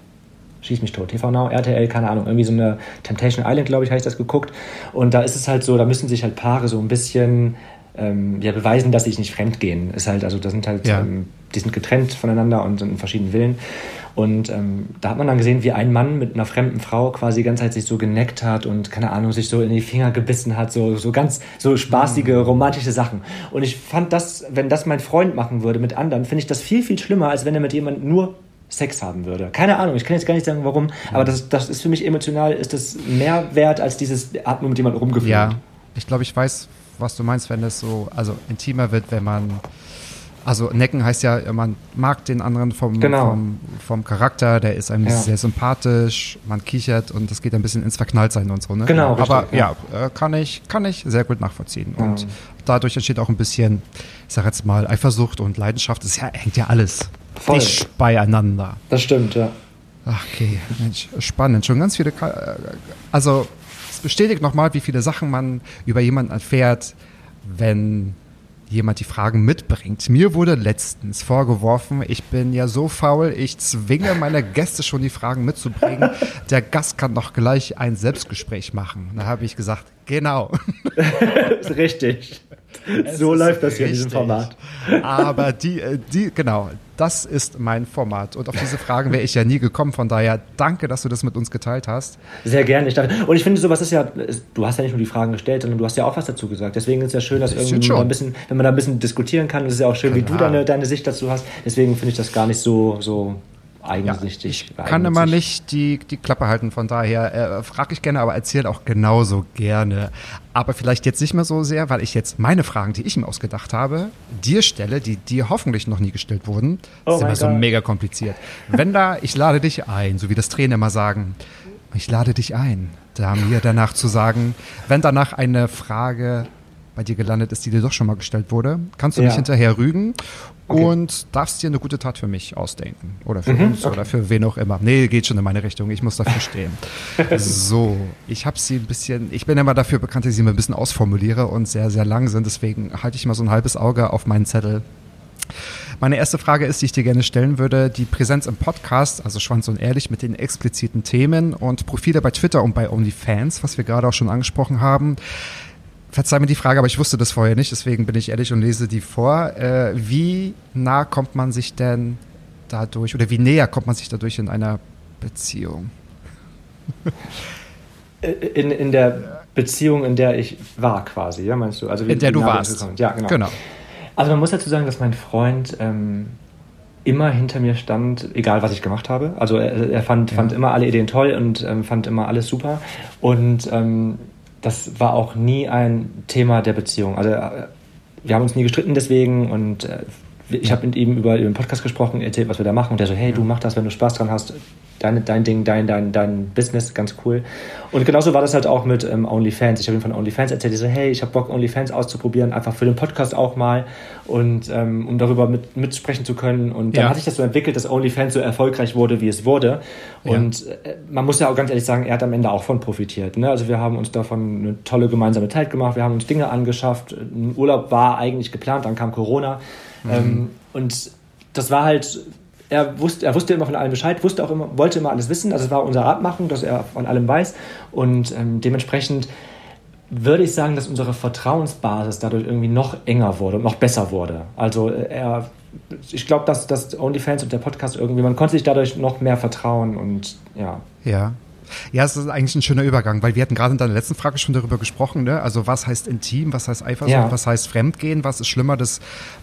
Speaker 2: Schieß mich tot, TV Now, RTL, keine Ahnung, irgendwie so eine Temptation Island, glaube ich, heißt das geguckt. Und da ist es halt so, da müssen sich halt Paare so ein bisschen ähm, ja, beweisen, dass sie sich nicht fremd gehen. Ist halt, also da sind halt, ja. ähm, die sind getrennt voneinander und sind in verschiedenen Willen. Und ähm, da hat man dann gesehen, wie ein Mann mit einer fremden Frau quasi die ganze Zeit sich so geneckt hat und keine Ahnung, sich so in die Finger gebissen hat, so, so ganz so spaßige, mhm. romantische Sachen. Und ich fand das, wenn das mein Freund machen würde mit anderen, finde ich das viel, viel schlimmer, als wenn er mit jemandem nur Sex haben würde. Keine Ahnung, ich kann jetzt gar nicht sagen, warum, aber das, das ist für mich emotional, ist das mehr wert als dieses, hat nur mit jemandem rumgeführt.
Speaker 4: Ja, ich glaube, ich weiß, was du meinst, wenn es so, also intimer wird, wenn man also necken heißt ja, man mag den anderen vom, genau. vom, vom, Charakter, der ist einem ja. sehr sympathisch, man kichert und das geht ein bisschen ins Verknalltsein und so. Ne?
Speaker 2: Genau.
Speaker 4: Richtig, Aber ja, ja, äh, kann, ich, kann ich sehr gut nachvollziehen. Ja. Und dadurch entsteht auch ein bisschen, ich sag jetzt mal, Eifersucht und Leidenschaft. Das ja, hängt ja alles Voll. dicht beieinander.
Speaker 2: Das stimmt, ja.
Speaker 4: Ach, okay, Mensch, spannend. Schon ganz viele, äh, also es bestätigt nochmal, wie viele Sachen man über jemanden erfährt, wenn jemand die Fragen mitbringt. Mir wurde letztens vorgeworfen, ich bin ja so faul, ich zwinge meine Gäste schon die Fragen mitzubringen. Der Gast kann doch gleich ein Selbstgespräch machen. Da habe ich gesagt, genau.
Speaker 2: richtig. so läuft das hier in diesem Format.
Speaker 4: Aber die, äh, die, genau, das ist mein Format. Und auf diese Fragen wäre ich ja nie gekommen. Von daher danke, dass du das mit uns geteilt hast.
Speaker 2: Sehr gerne. Ich dachte, und ich finde, sowas ist ja, du hast ja nicht nur die Fragen gestellt, sondern du hast ja auch was dazu gesagt. Deswegen ist es ja schön, dass irgendwie ein bisschen, wenn man da ein bisschen diskutieren kann, ist es ja auch schön, Klar. wie du deine, deine Sicht dazu hast. Deswegen finde ich das gar nicht so, so eigensichtig.
Speaker 4: Ja, ich kann immer nicht die, die Klappe halten, von daher äh, frage ich gerne, aber erzähle auch genauso gerne. Aber vielleicht jetzt nicht mehr so sehr, weil ich jetzt meine Fragen, die ich mir ausgedacht habe, dir stelle, die dir hoffentlich noch nie gestellt wurden. Das oh ist immer God. so mega kompliziert. Wenn da, ich lade dich ein, so wie das Trainer immer sagen, ich lade dich ein, da mir danach zu sagen, wenn danach eine Frage bei dir gelandet ist, die dir doch schon mal gestellt wurde, kannst du ja. mich hinterher rügen okay. und darfst dir eine gute Tat für mich ausdenken. Oder für mhm, uns okay. oder für wen auch immer. Nee, geht schon in meine Richtung. Ich muss dafür stehen. so, ich habe sie ein bisschen, ich bin immer dafür bekannt, dass ich sie mir ein bisschen ausformuliere und sehr, sehr lang sind. Deswegen halte ich mal so ein halbes Auge auf meinen Zettel. Meine erste Frage ist, die ich dir gerne stellen würde, die Präsenz im Podcast, also Schwanz und Ehrlich mit den expliziten Themen und Profile bei Twitter und bei OnlyFans, was wir gerade auch schon angesprochen haben. Verzeih mir die Frage, aber ich wusste das vorher nicht, deswegen bin ich ehrlich und lese die vor. Äh, wie nah kommt man sich denn dadurch oder wie näher kommt man sich dadurch in einer Beziehung?
Speaker 2: In, in der Beziehung, in der ich war quasi, ja, meinst du? Also
Speaker 4: wie, in der du warst.
Speaker 2: Ja, genau. genau. Also man muss dazu sagen, dass mein Freund ähm, immer hinter mir stand, egal was ich gemacht habe. Also er, er fand, ja. fand immer alle Ideen toll und ähm, fand immer alles super. Und ähm, das war auch nie ein Thema der Beziehung. Also äh, wir haben uns nie gestritten deswegen und äh, ich habe mit ihm über, über den Podcast gesprochen, erzählt, was wir da machen. Und der so, hey, du mach das, wenn du Spaß dran hast, dein, dein Ding, dein, dein, dein Business, ganz cool. Und genauso war das halt auch mit ähm, OnlyFans. Ich habe ihm von OnlyFans erzählt, ich so, hey, ich habe Bock, OnlyFans auszuprobieren, einfach für den Podcast auch mal und ähm, um darüber mit, mitsprechen zu können. Und dann ja. hat sich das so entwickelt, dass OnlyFans so erfolgreich wurde, wie es wurde. Und ja. äh, man muss ja auch ganz ehrlich sagen, er hat am Ende auch von profitiert. Ne? Also wir haben uns davon eine tolle gemeinsame Zeit gemacht, wir haben uns Dinge angeschafft. Ein Urlaub war eigentlich geplant, dann kam Corona. Mhm. Ähm, und das war halt er wusste, er wusste immer von allem Bescheid, wusste auch immer, wollte immer alles wissen. Also es war unsere Abmachung, dass er von allem weiß. Und ähm, dementsprechend würde ich sagen, dass unsere Vertrauensbasis dadurch irgendwie noch enger wurde und noch besser wurde. Also äh, er, ich glaube, dass, dass OnlyFans und der Podcast irgendwie, man konnte sich dadurch noch mehr vertrauen und ja.
Speaker 4: Ja, ja, es ist eigentlich ein schöner Übergang, weil wir hatten gerade in deiner letzten Frage schon darüber gesprochen, ne? Also was heißt intim, was heißt Eifersucht, ja. was heißt Fremdgehen, was ist schlimmer, das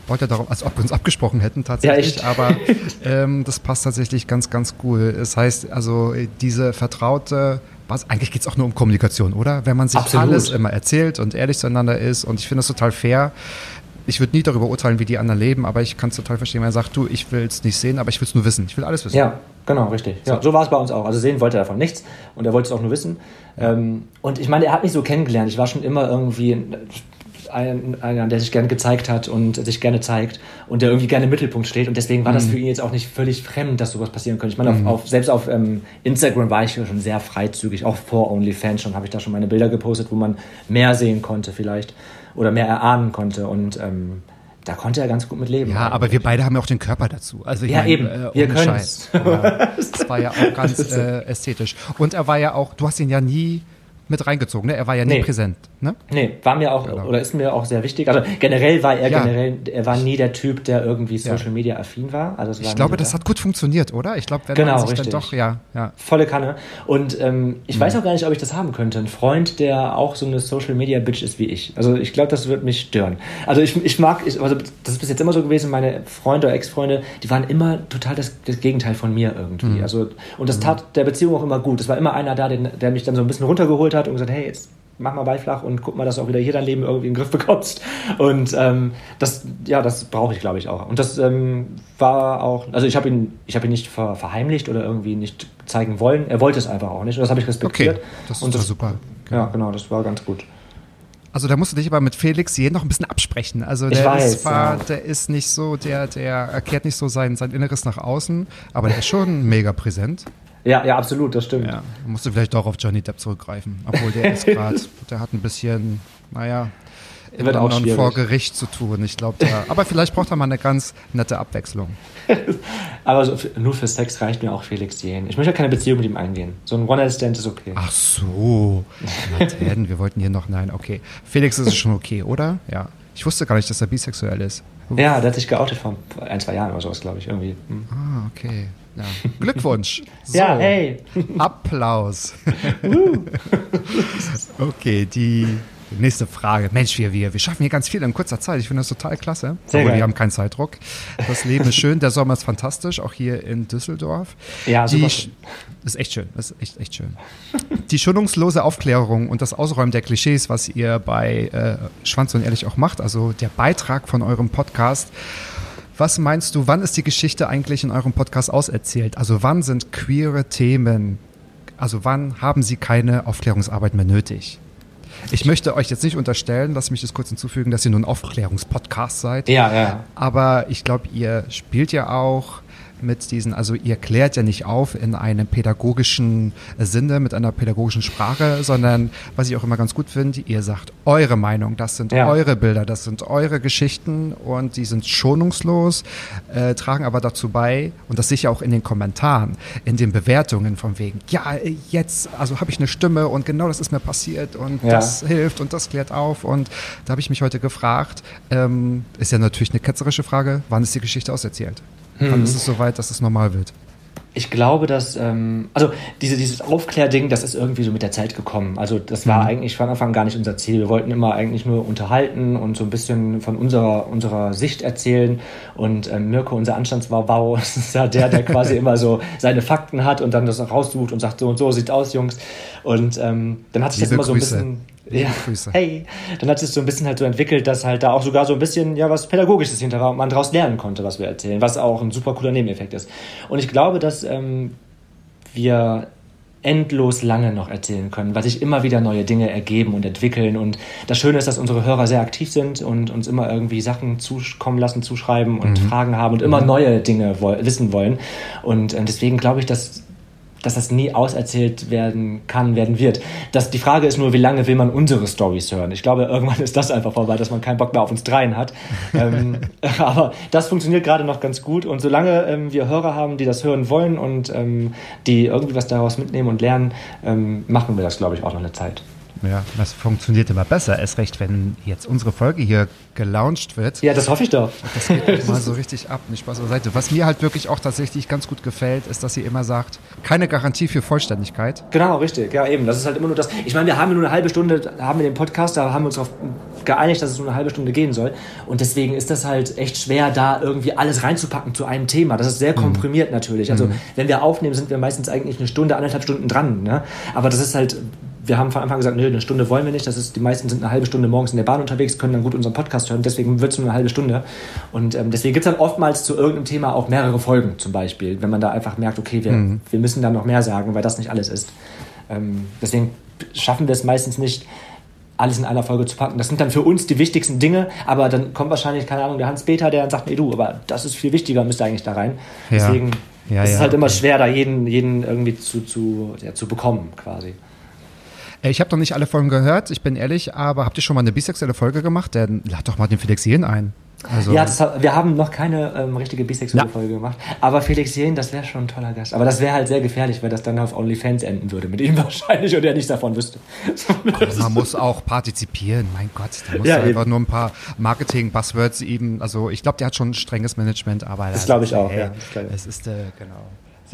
Speaker 4: wollte darauf, als ob wir uns abgesprochen hätten tatsächlich, ja, aber ähm, das passt tatsächlich ganz, ganz cool. Es heißt also diese vertraute was, eigentlich geht es auch nur um Kommunikation, oder? Wenn man sich Absolut. alles immer erzählt und ehrlich zueinander ist und ich finde das total fair, ich würde nie darüber urteilen, wie die anderen leben, aber ich kann es total verstehen, wenn er sagt, du, ich will es nicht sehen, aber ich will es nur wissen. Ich will alles wissen.
Speaker 2: Ja, genau, richtig. Ja, so war es bei uns auch. Also sehen wollte er davon nichts und er wollte es auch nur wissen. Ähm, und ich meine, er hat mich so kennengelernt. Ich war schon immer irgendwie ein, einer, der sich gerne gezeigt hat und sich gerne zeigt und der irgendwie gerne im Mittelpunkt steht. Und deswegen war mhm. das für ihn jetzt auch nicht völlig fremd, dass sowas passieren könnte. Ich meine, mhm. auf, auf, selbst auf ähm, Instagram war ich schon sehr freizügig, auch vor OnlyFans schon habe ich da schon meine Bilder gepostet, wo man mehr sehen konnte vielleicht oder mehr erahnen konnte. Und ähm, da konnte er ganz gut mit leben.
Speaker 4: Ja, aber wir beide haben ja auch den Körper dazu. Also
Speaker 2: ja, mein, eben. Äh, wir können es.
Speaker 4: Ja, das war ja auch ganz äh, ästhetisch. Und er war ja auch, du hast ihn ja nie mit reingezogen, ne? Er war ja nie nee. präsent, ne?
Speaker 2: Nee, war mir auch, genau. oder ist mir auch sehr wichtig. Also generell war er ja. generell, er war nie der Typ, der irgendwie Social Media affin war. Also
Speaker 4: ich glaube, das hat gut funktioniert, oder? Ich glaube, wenn genau, man sich richtig. dann doch, ja, ja.
Speaker 2: Volle Kanne. Und ähm, ich mhm. weiß auch gar nicht, ob ich das haben könnte. Ein Freund, der auch so eine Social Media Bitch ist wie ich. Also ich glaube, das wird mich stören. Also ich, ich mag, ich, also das ist bis jetzt immer so gewesen, meine Freunde oder Ex-Freunde, die waren immer total das, das Gegenteil von mir irgendwie. Mhm. Also, und das mhm. tat der Beziehung auch immer gut. Es war immer einer da, der, der mich dann so ein bisschen runtergeholt hat und gesagt, hey, jetzt mach mal Beiflach und guck mal, dass du auch wieder hier dein Leben irgendwie in den Griff bekommst. Und ähm, das, ja, das brauche ich, glaube ich, auch. Und das ähm, war auch, also ich habe ihn, ich habe ihn nicht ver, verheimlicht oder irgendwie nicht zeigen wollen. Er wollte es einfach auch nicht. Und das habe ich respektiert.
Speaker 4: Okay, das ist und das, super.
Speaker 2: Genau. Ja, genau, das war ganz gut.
Speaker 4: Also da musst du dich aber mit Felix jeden noch ein bisschen absprechen. Also der weiß, ist zwar, ja. der ist nicht so, der, der erklärt nicht so sein, sein Inneres nach außen, aber der ist schon mega präsent.
Speaker 2: Ja, ja, absolut, das stimmt.
Speaker 4: Ja, musst du vielleicht auch auf Johnny Depp zurückgreifen. Obwohl der ist gerade, der hat ein bisschen, naja, wird auch vor Gericht zu tun. Ich glaube, aber vielleicht braucht er mal eine ganz nette Abwechslung.
Speaker 2: aber so, nur für Sex reicht mir auch Felix Jähn. Ich möchte ja keine Beziehung mit ihm eingehen. So ein One-Night-Stand ist okay.
Speaker 4: Ach so. Laternen, wir wollten hier noch, nein, okay. Felix ist es schon okay, oder? Ja. Ich wusste gar nicht, dass er bisexuell ist.
Speaker 2: Ja, der hat sich geoutet vor ein, zwei Jahren oder sowas, glaube ich, irgendwie.
Speaker 4: Hm. Ah, okay. Ja. Glückwunsch.
Speaker 2: So, ja, hey.
Speaker 4: Applaus. okay, die nächste Frage. Mensch, wir, wir, wir schaffen hier ganz viel in kurzer Zeit. Ich finde das total klasse. Sehr Aber geil. wir haben keinen Zeitdruck. Das Leben ist schön, der Sommer ist fantastisch, auch hier in Düsseldorf.
Speaker 2: Ja, super.
Speaker 4: Die, das ist echt schön. Das ist echt, echt schön. Die schonungslose Aufklärung und das Ausräumen der Klischees, was ihr bei äh, Schwanz und Ehrlich auch macht, also der Beitrag von eurem Podcast was meinst du, wann ist die Geschichte eigentlich in eurem Podcast auserzählt? Also wann sind queere Themen, also wann haben sie keine Aufklärungsarbeit mehr nötig? Ich möchte euch jetzt nicht unterstellen, lass mich das kurz hinzufügen, dass ihr nun Aufklärungspodcast seid.
Speaker 2: Ja, ja.
Speaker 4: Aber ich glaube, ihr spielt ja auch mit diesen, also ihr klärt ja nicht auf in einem pädagogischen Sinne, mit einer pädagogischen Sprache, sondern was ich auch immer ganz gut finde, ihr sagt eure Meinung, das sind ja. eure Bilder, das sind eure Geschichten und die sind schonungslos, äh, tragen aber dazu bei, und das sehe ich auch in den Kommentaren, in den Bewertungen von wegen, ja, jetzt, also habe ich eine Stimme und genau das ist mir passiert und ja. das hilft und das klärt auf und da habe ich mich heute gefragt, ähm, ist ja natürlich eine ketzerische Frage, wann ist die Geschichte auserzählt? Mhm. Wann ist es soweit, dass es normal wird?
Speaker 2: Ich glaube, dass, ähm, also diese, dieses Aufklärding, das ist irgendwie so mit der Zeit gekommen. Also das war mhm. eigentlich von Anfang gar nicht unser Ziel. Wir wollten immer eigentlich nur unterhalten und so ein bisschen von unserer, unserer Sicht erzählen. Und ähm, Mirko, unser Anstandswau, ist ja der, der quasi immer so seine Fakten hat und dann das raussucht und sagt, so und so sieht aus, Jungs. Und ähm, dann hat sich Liebe das immer Grüße. so ein bisschen ja, Grüße. hey. Dann hat es so ein bisschen halt so entwickelt, dass halt da auch sogar so ein bisschen, ja, was Pädagogisches hinter war und man daraus lernen konnte, was wir erzählen, was auch ein super cooler Nebeneffekt ist. Und ich glaube, dass ähm, wir endlos lange noch erzählen können, weil sich immer wieder neue Dinge ergeben und entwickeln. Und das Schöne ist, dass unsere Hörer sehr aktiv sind und uns immer irgendwie Sachen zukommen lassen, zuschreiben und mhm. Fragen haben und immer mhm. neue Dinge wo wissen wollen. Und äh, deswegen glaube ich, dass dass das nie auserzählt werden kann, werden wird. Das, die Frage ist nur, wie lange will man unsere Stories hören? Ich glaube, irgendwann ist das einfach vorbei, dass man keinen Bock mehr auf uns dreien hat. ähm, aber das funktioniert gerade noch ganz gut. Und solange ähm, wir Hörer haben, die das hören wollen und ähm, die irgendwie was daraus mitnehmen und lernen, ähm, machen wir das, glaube ich, auch noch eine Zeit.
Speaker 4: Ja, das funktioniert immer besser. Erst recht, wenn jetzt unsere Folge hier gelauncht wird.
Speaker 2: Ja, das hoffe ich doch.
Speaker 4: Das geht mal so richtig ab, nicht Spaß beiseite. Was mir halt wirklich auch tatsächlich ganz gut gefällt, ist, dass sie immer sagt, keine Garantie für Vollständigkeit.
Speaker 2: Genau, richtig. Ja, eben. Das ist halt immer nur das. Ich meine, wir haben nur eine halbe Stunde, haben wir den Podcast, da haben wir uns darauf geeinigt, dass es nur eine halbe Stunde gehen soll. Und deswegen ist das halt echt schwer, da irgendwie alles reinzupacken zu einem Thema. Das ist sehr mhm. komprimiert mhm. natürlich. Also, mhm. wenn wir aufnehmen, sind wir meistens eigentlich eine Stunde, anderthalb Stunden dran. Ne? Aber das ist halt wir haben von Anfang gesagt, nö, eine Stunde wollen wir nicht. Das ist, die meisten sind eine halbe Stunde morgens in der Bahn unterwegs, können dann gut unseren Podcast hören. Deswegen wird es nur eine halbe Stunde. Und ähm, deswegen gibt es dann oftmals zu irgendeinem Thema auch mehrere Folgen zum Beispiel, wenn man da einfach merkt, okay, wir, mhm. wir müssen da noch mehr sagen, weil das nicht alles ist. Ähm, deswegen schaffen wir es meistens nicht, alles in einer Folge zu packen. Das sind dann für uns die wichtigsten Dinge, aber dann kommt wahrscheinlich, keine Ahnung, der Hans-Peter, der dann sagt, nee, du, aber das ist viel wichtiger, müsste eigentlich da rein. Ja. Deswegen ja, ist es halt okay. immer schwer, da jeden, jeden irgendwie zu, zu, ja, zu bekommen, quasi.
Speaker 4: Äh, ich habe noch nicht alle Folgen gehört, ich bin ehrlich, aber habt ihr schon mal eine bisexuelle Folge gemacht? Dann lad doch mal den Felix Jen ein.
Speaker 2: Also ja, das, wir haben noch keine ähm, richtige bisexuelle ja. Folge gemacht. Aber Felix Jen, das wäre schon ein toller Gast. Aber das wäre halt sehr gefährlich, weil das dann auf OnlyFans enden würde mit ihm wahrscheinlich und er nichts davon wüsste.
Speaker 4: man muss auch partizipieren, mein Gott. Da muss ja, einfach nur ein paar Marketing-Buzzwords eben. Also ich glaube, der hat schon ein strenges Management, aber
Speaker 2: das glaube ich auch.
Speaker 4: Ey,
Speaker 2: ja,
Speaker 4: es ist äh, genau.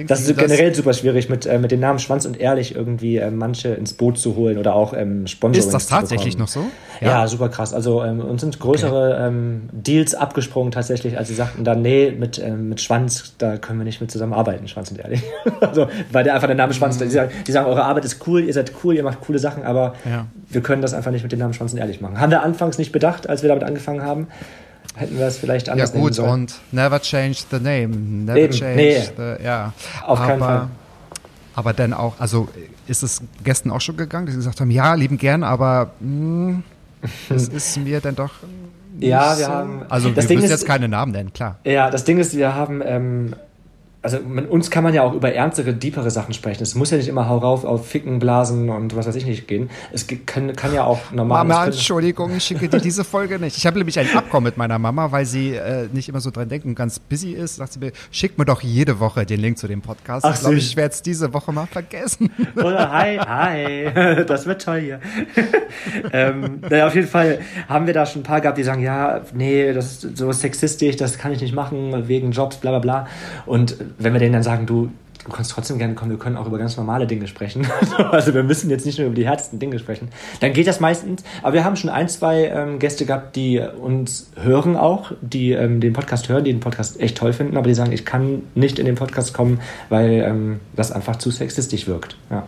Speaker 2: Das ist generell super schwierig, mit, äh, mit den Namen Schwanz und Ehrlich irgendwie äh, manche ins Boot zu holen oder auch ähm, Sponsoring
Speaker 4: Ist das tatsächlich noch so?
Speaker 2: Ja. ja, super krass. Also ähm, uns sind größere okay. ähm, Deals abgesprungen tatsächlich, als sie sagten dann, nee, mit, ähm, mit Schwanz, da können wir nicht mit zusammenarbeiten, Schwanz und Ehrlich. also, weil der einfach der Name Schwanz, mhm. die, sagen, die sagen, eure Arbeit ist cool, ihr seid cool, ihr macht coole Sachen, aber ja. wir können das einfach nicht mit dem Namen Schwanz und Ehrlich machen. Haben wir anfangs nicht bedacht, als wir damit angefangen haben hätten wir es vielleicht anders
Speaker 4: Ja gut, und never change the name. Never Eben, change nee. the, ja.
Speaker 2: Auf aber, keinen Fall.
Speaker 4: Aber dann auch, also ist es Gästen auch schon gegangen, die gesagt haben, ja, lieben gern, aber mh, hm, das ist mir dann doch
Speaker 2: ja, wir so. haben.
Speaker 4: Also, wir müssen jetzt keine Namen nennen, klar.
Speaker 2: Ja, das Ding ist, wir haben ähm, also mit uns kann man ja auch über ernstere, deepere Sachen sprechen. Es muss ja nicht immer hau rauf auf Ficken, Blasen und was weiß ich nicht gehen. Es kann, kann ja auch normal.
Speaker 4: Mama, Entschuldigung, ich schicke dir diese Folge nicht. Ich habe nämlich ein Abkommen mit meiner Mama, weil sie äh, nicht immer so dran denkt und ganz busy ist. Sagt sie mir, schick mir doch jede Woche den Link zu dem Podcast. Ach, ich glaube, ich werde es diese Woche mal vergessen.
Speaker 2: Oder hi, hi, das wird toll hier. ähm, naja, auf jeden Fall haben wir da schon ein paar gehabt, die sagen, ja, nee, das ist so sexistisch, das kann ich nicht machen, wegen Jobs, bla bla bla. Und wenn wir denen dann sagen, du, du kannst trotzdem gerne kommen, wir können auch über ganz normale Dinge sprechen. also wir müssen jetzt nicht nur über die härtesten Dinge sprechen. Dann geht das meistens. Aber wir haben schon ein, zwei ähm, Gäste gehabt, die uns hören auch, die ähm, den Podcast hören, die den Podcast echt toll finden, aber die sagen, ich kann nicht in den Podcast kommen, weil ähm, das einfach zu sexistisch wirkt. Ja.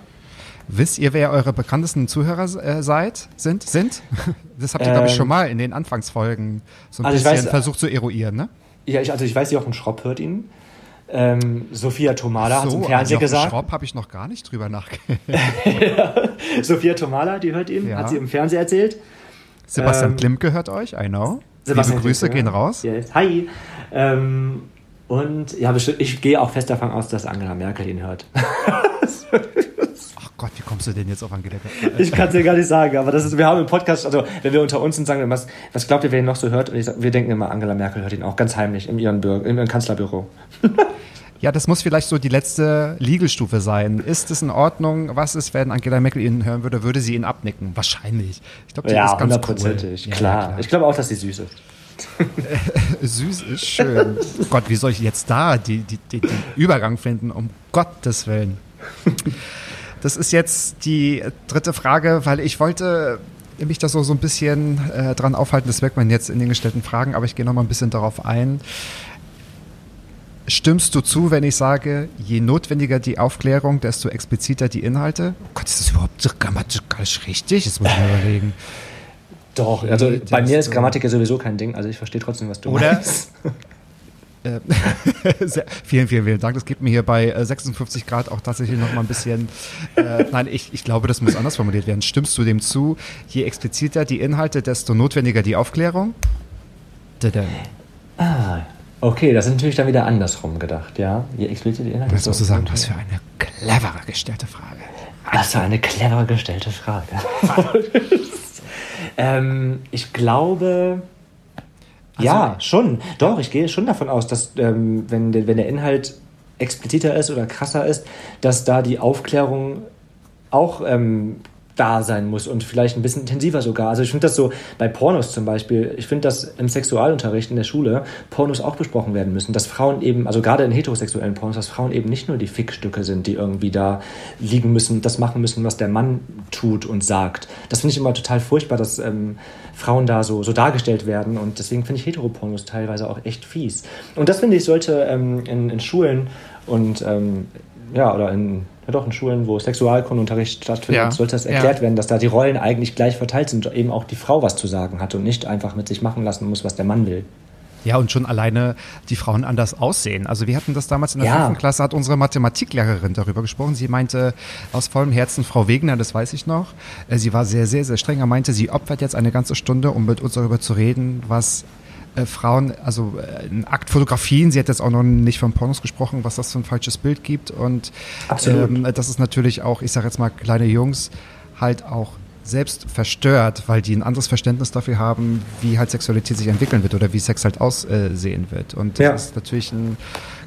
Speaker 4: Wisst ihr, wer eure bekanntesten Zuhörer äh, seid? Sind? Sind? Das habt ihr, glaube ich, schon ähm, mal in den Anfangsfolgen so ein also bisschen weiß, versucht zu eruieren, ne?
Speaker 2: Ja, ich, also ich weiß, Jochen Schropp hört ihn. Ähm, Sophia Tomala so, hat im Fernsehen gesagt.
Speaker 4: Schraub habe ich noch gar nicht drüber nachgedacht.
Speaker 2: ja. Sophia Tomala, die hört ihm, ja. hat sie im Fernsehen erzählt.
Speaker 4: Sebastian ähm, Klimke hört euch, I know. Sebastian Liebe Grüße Klimke, gehen raus.
Speaker 2: Yes. Hi. Ähm, Und ja, ich gehe auch fest davon aus, dass Angela Merkel ihn hört.
Speaker 4: Gott, wie kommst du denn jetzt auf Angela
Speaker 2: Merkel? Ich kann es dir gar nicht sagen, aber das ist, wir haben im Podcast, also wenn wir unter uns sind, sagen wir, was, was glaubt ihr, wer ihn noch so hört? Und ich, wir denken immer, Angela Merkel hört ihn auch ganz heimlich in ihrem, Büro, in ihrem Kanzlerbüro.
Speaker 4: Ja, das muss vielleicht so die letzte Legal-Stufe sein. Ist es in Ordnung? Was ist, wenn Angela Merkel ihn hören würde? Würde sie ihn abnicken? Wahrscheinlich.
Speaker 2: Ich glaube, die ja, ist ganz hundertprozentig. Cool. Klar. Ja, klar. Ich glaube auch, dass sie süß ist.
Speaker 4: süß ist schön. Gott, wie soll ich jetzt da die, die, die, den Übergang finden? Um Gottes Willen. Das ist jetzt die dritte Frage, weil ich wollte mich da so, so ein bisschen äh, dran aufhalten. Das merkt man jetzt in den gestellten Fragen, aber ich gehe noch mal ein bisschen darauf ein. Stimmst du zu, wenn ich sage, je notwendiger die Aufklärung, desto expliziter die Inhalte? Oh Gott, ist das überhaupt grammatisch richtig? Das muss ich mir überlegen.
Speaker 2: Doch, also nee, bei mir ist Grammatik ja sowieso kein Ding, also ich verstehe trotzdem, was du Oder? meinst.
Speaker 4: Äh, vielen, vielen, vielen Dank. Das gibt mir hier bei 56 äh, Grad auch tatsächlich noch mal ein bisschen. Äh, nein, ich, ich glaube, das muss anders formuliert werden. Stimmst du dem zu? Je expliziter die Inhalte, desto notwendiger die Aufklärung?
Speaker 2: Ah, Okay, das ist natürlich dann wieder andersrum gedacht, ja. Je explizit die
Speaker 4: Inhalte. Das musst du sagen, was für eine clevere gestellte Frage.
Speaker 2: Was für eine clevere gestellte Frage. ähm, ich glaube, also, ja, schon. Doch, ich gehe schon davon aus, dass ähm, wenn, wenn der Inhalt expliziter ist oder krasser ist, dass da die Aufklärung auch ähm, da sein muss und vielleicht ein bisschen intensiver sogar. Also ich finde das so bei Pornos zum Beispiel, ich finde, dass im Sexualunterricht in der Schule Pornos auch besprochen werden müssen, dass Frauen eben, also gerade in heterosexuellen Pornos, dass Frauen eben nicht nur die Fickstücke sind, die irgendwie da liegen müssen, das machen müssen, was der Mann tut und sagt. Das finde ich immer total furchtbar, dass ähm, Frauen da so, so dargestellt werden und deswegen finde ich Heteropornos teilweise auch echt fies. Und das finde ich sollte ähm, in, in Schulen und ähm, ja, oder in ja doch in Schulen, wo Sexualkundenunterricht stattfindet, ja. sollte das erklärt ja. werden, dass da die Rollen eigentlich gleich verteilt sind und eben auch die Frau was zu sagen hat und nicht einfach mit sich machen lassen muss, was der Mann will.
Speaker 4: Ja, und schon alleine die Frauen anders aussehen. Also wir hatten das damals in der ja. fünften Klasse, hat unsere Mathematiklehrerin darüber gesprochen. Sie meinte aus vollem Herzen, Frau Wegner, das weiß ich noch, äh, sie war sehr, sehr, sehr streng. Er meinte, sie opfert jetzt eine ganze Stunde, um mit uns darüber zu reden, was äh, Frauen, also äh, ein Akt Fotografien, sie hat jetzt auch noch nicht von Pornos gesprochen, was das für ein falsches Bild gibt. Und ähm, das ist natürlich auch, ich sage jetzt mal, kleine Jungs halt auch selbst verstört, weil die ein anderes Verständnis dafür haben, wie halt Sexualität sich entwickeln wird oder wie Sex halt aussehen wird. Und das ja. ist natürlich ein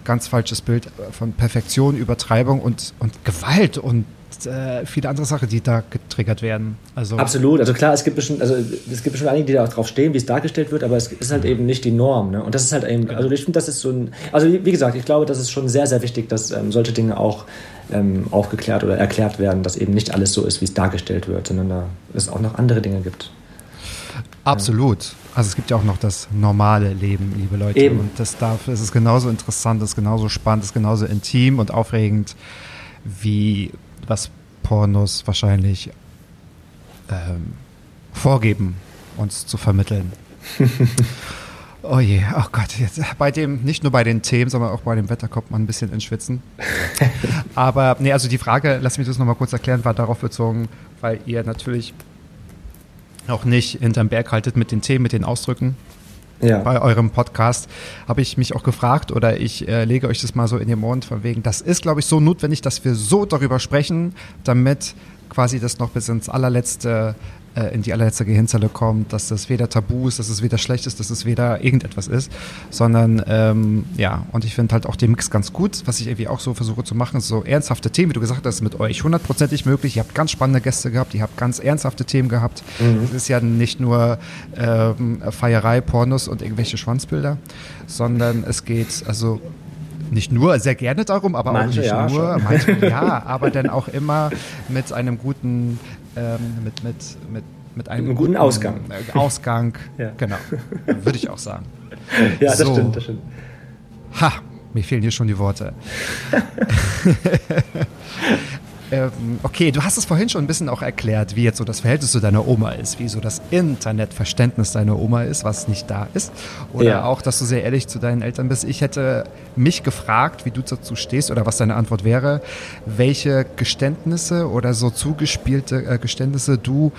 Speaker 4: ganz falsches Bild von Perfektion, Übertreibung und, und Gewalt und äh, viele andere Sachen, die da getriggert werden.
Speaker 2: Also Absolut, also klar, es gibt bestimmt, also es gibt bestimmt einige, die da auch drauf stehen, wie es dargestellt wird, aber es ist halt eben nicht die Norm. Ne? Und das ist halt eben, also ich finde, das ist so ein, also wie gesagt, ich glaube, das ist schon sehr, sehr wichtig, dass ähm, solche Dinge auch ähm, aufgeklärt oder erklärt werden, dass eben nicht alles so ist, wie es dargestellt wird, sondern da es auch noch andere Dinge gibt.
Speaker 4: Absolut. Also es gibt ja auch noch das normale Leben, liebe Leute. Eben. Und das ist es genauso interessant, ist genauso spannend, ist genauso intim und aufregend wie was Pornos wahrscheinlich ähm, vorgeben, uns zu vermitteln. oh je, oh Gott, jetzt bei dem, nicht nur bei den Themen, sondern auch bei dem Wetter kommt man ein bisschen ins Schwitzen. Aber, nee, also die Frage, lass mich das nochmal kurz erklären, war darauf bezogen, weil ihr natürlich auch nicht hinterm Berg haltet mit den Themen, mit den Ausdrücken ja. bei eurem Podcast, habe ich mich auch gefragt oder ich äh, lege euch das mal so in den Mund von wegen, das ist, glaube ich, so notwendig, dass wir so darüber sprechen, damit quasi das noch bis ins allerletzte äh, in die allerletzte Gehirnzelle kommt, dass das weder tabu ist, dass es weder schlecht ist, dass es weder irgendetwas ist, sondern ähm, ja, und ich finde halt auch den Mix ganz gut, was ich irgendwie auch so versuche zu machen, so ernsthafte Themen, wie du gesagt hast, mit euch hundertprozentig möglich. Ihr habt ganz spannende Gäste gehabt, ihr habt ganz ernsthafte Themen gehabt. Mhm. Es ist ja nicht nur ähm, Feierei, Pornos und irgendwelche Schwanzbilder, sondern es geht also nicht nur sehr gerne darum, aber manche auch nicht ja, nur, manche ja, aber dann auch immer mit einem guten ähm, mit, mit, mit, mit einem,
Speaker 2: einem guten, guten, Ausgang.
Speaker 4: Äh, Ausgang, ja. genau, würde ich auch sagen.
Speaker 2: Ja, das so. stimmt, das stimmt.
Speaker 4: Ha, mir fehlen hier schon die Worte. Ähm, okay, du hast es vorhin schon ein bisschen auch erklärt, wie jetzt so das Verhältnis zu deiner Oma ist, wie so das Internetverständnis deiner Oma ist, was nicht da ist. Oder ja. auch, dass du sehr ehrlich zu deinen Eltern bist. Ich hätte mich gefragt, wie du dazu stehst oder was deine Antwort wäre, welche Geständnisse oder so zugespielte äh, Geständnisse du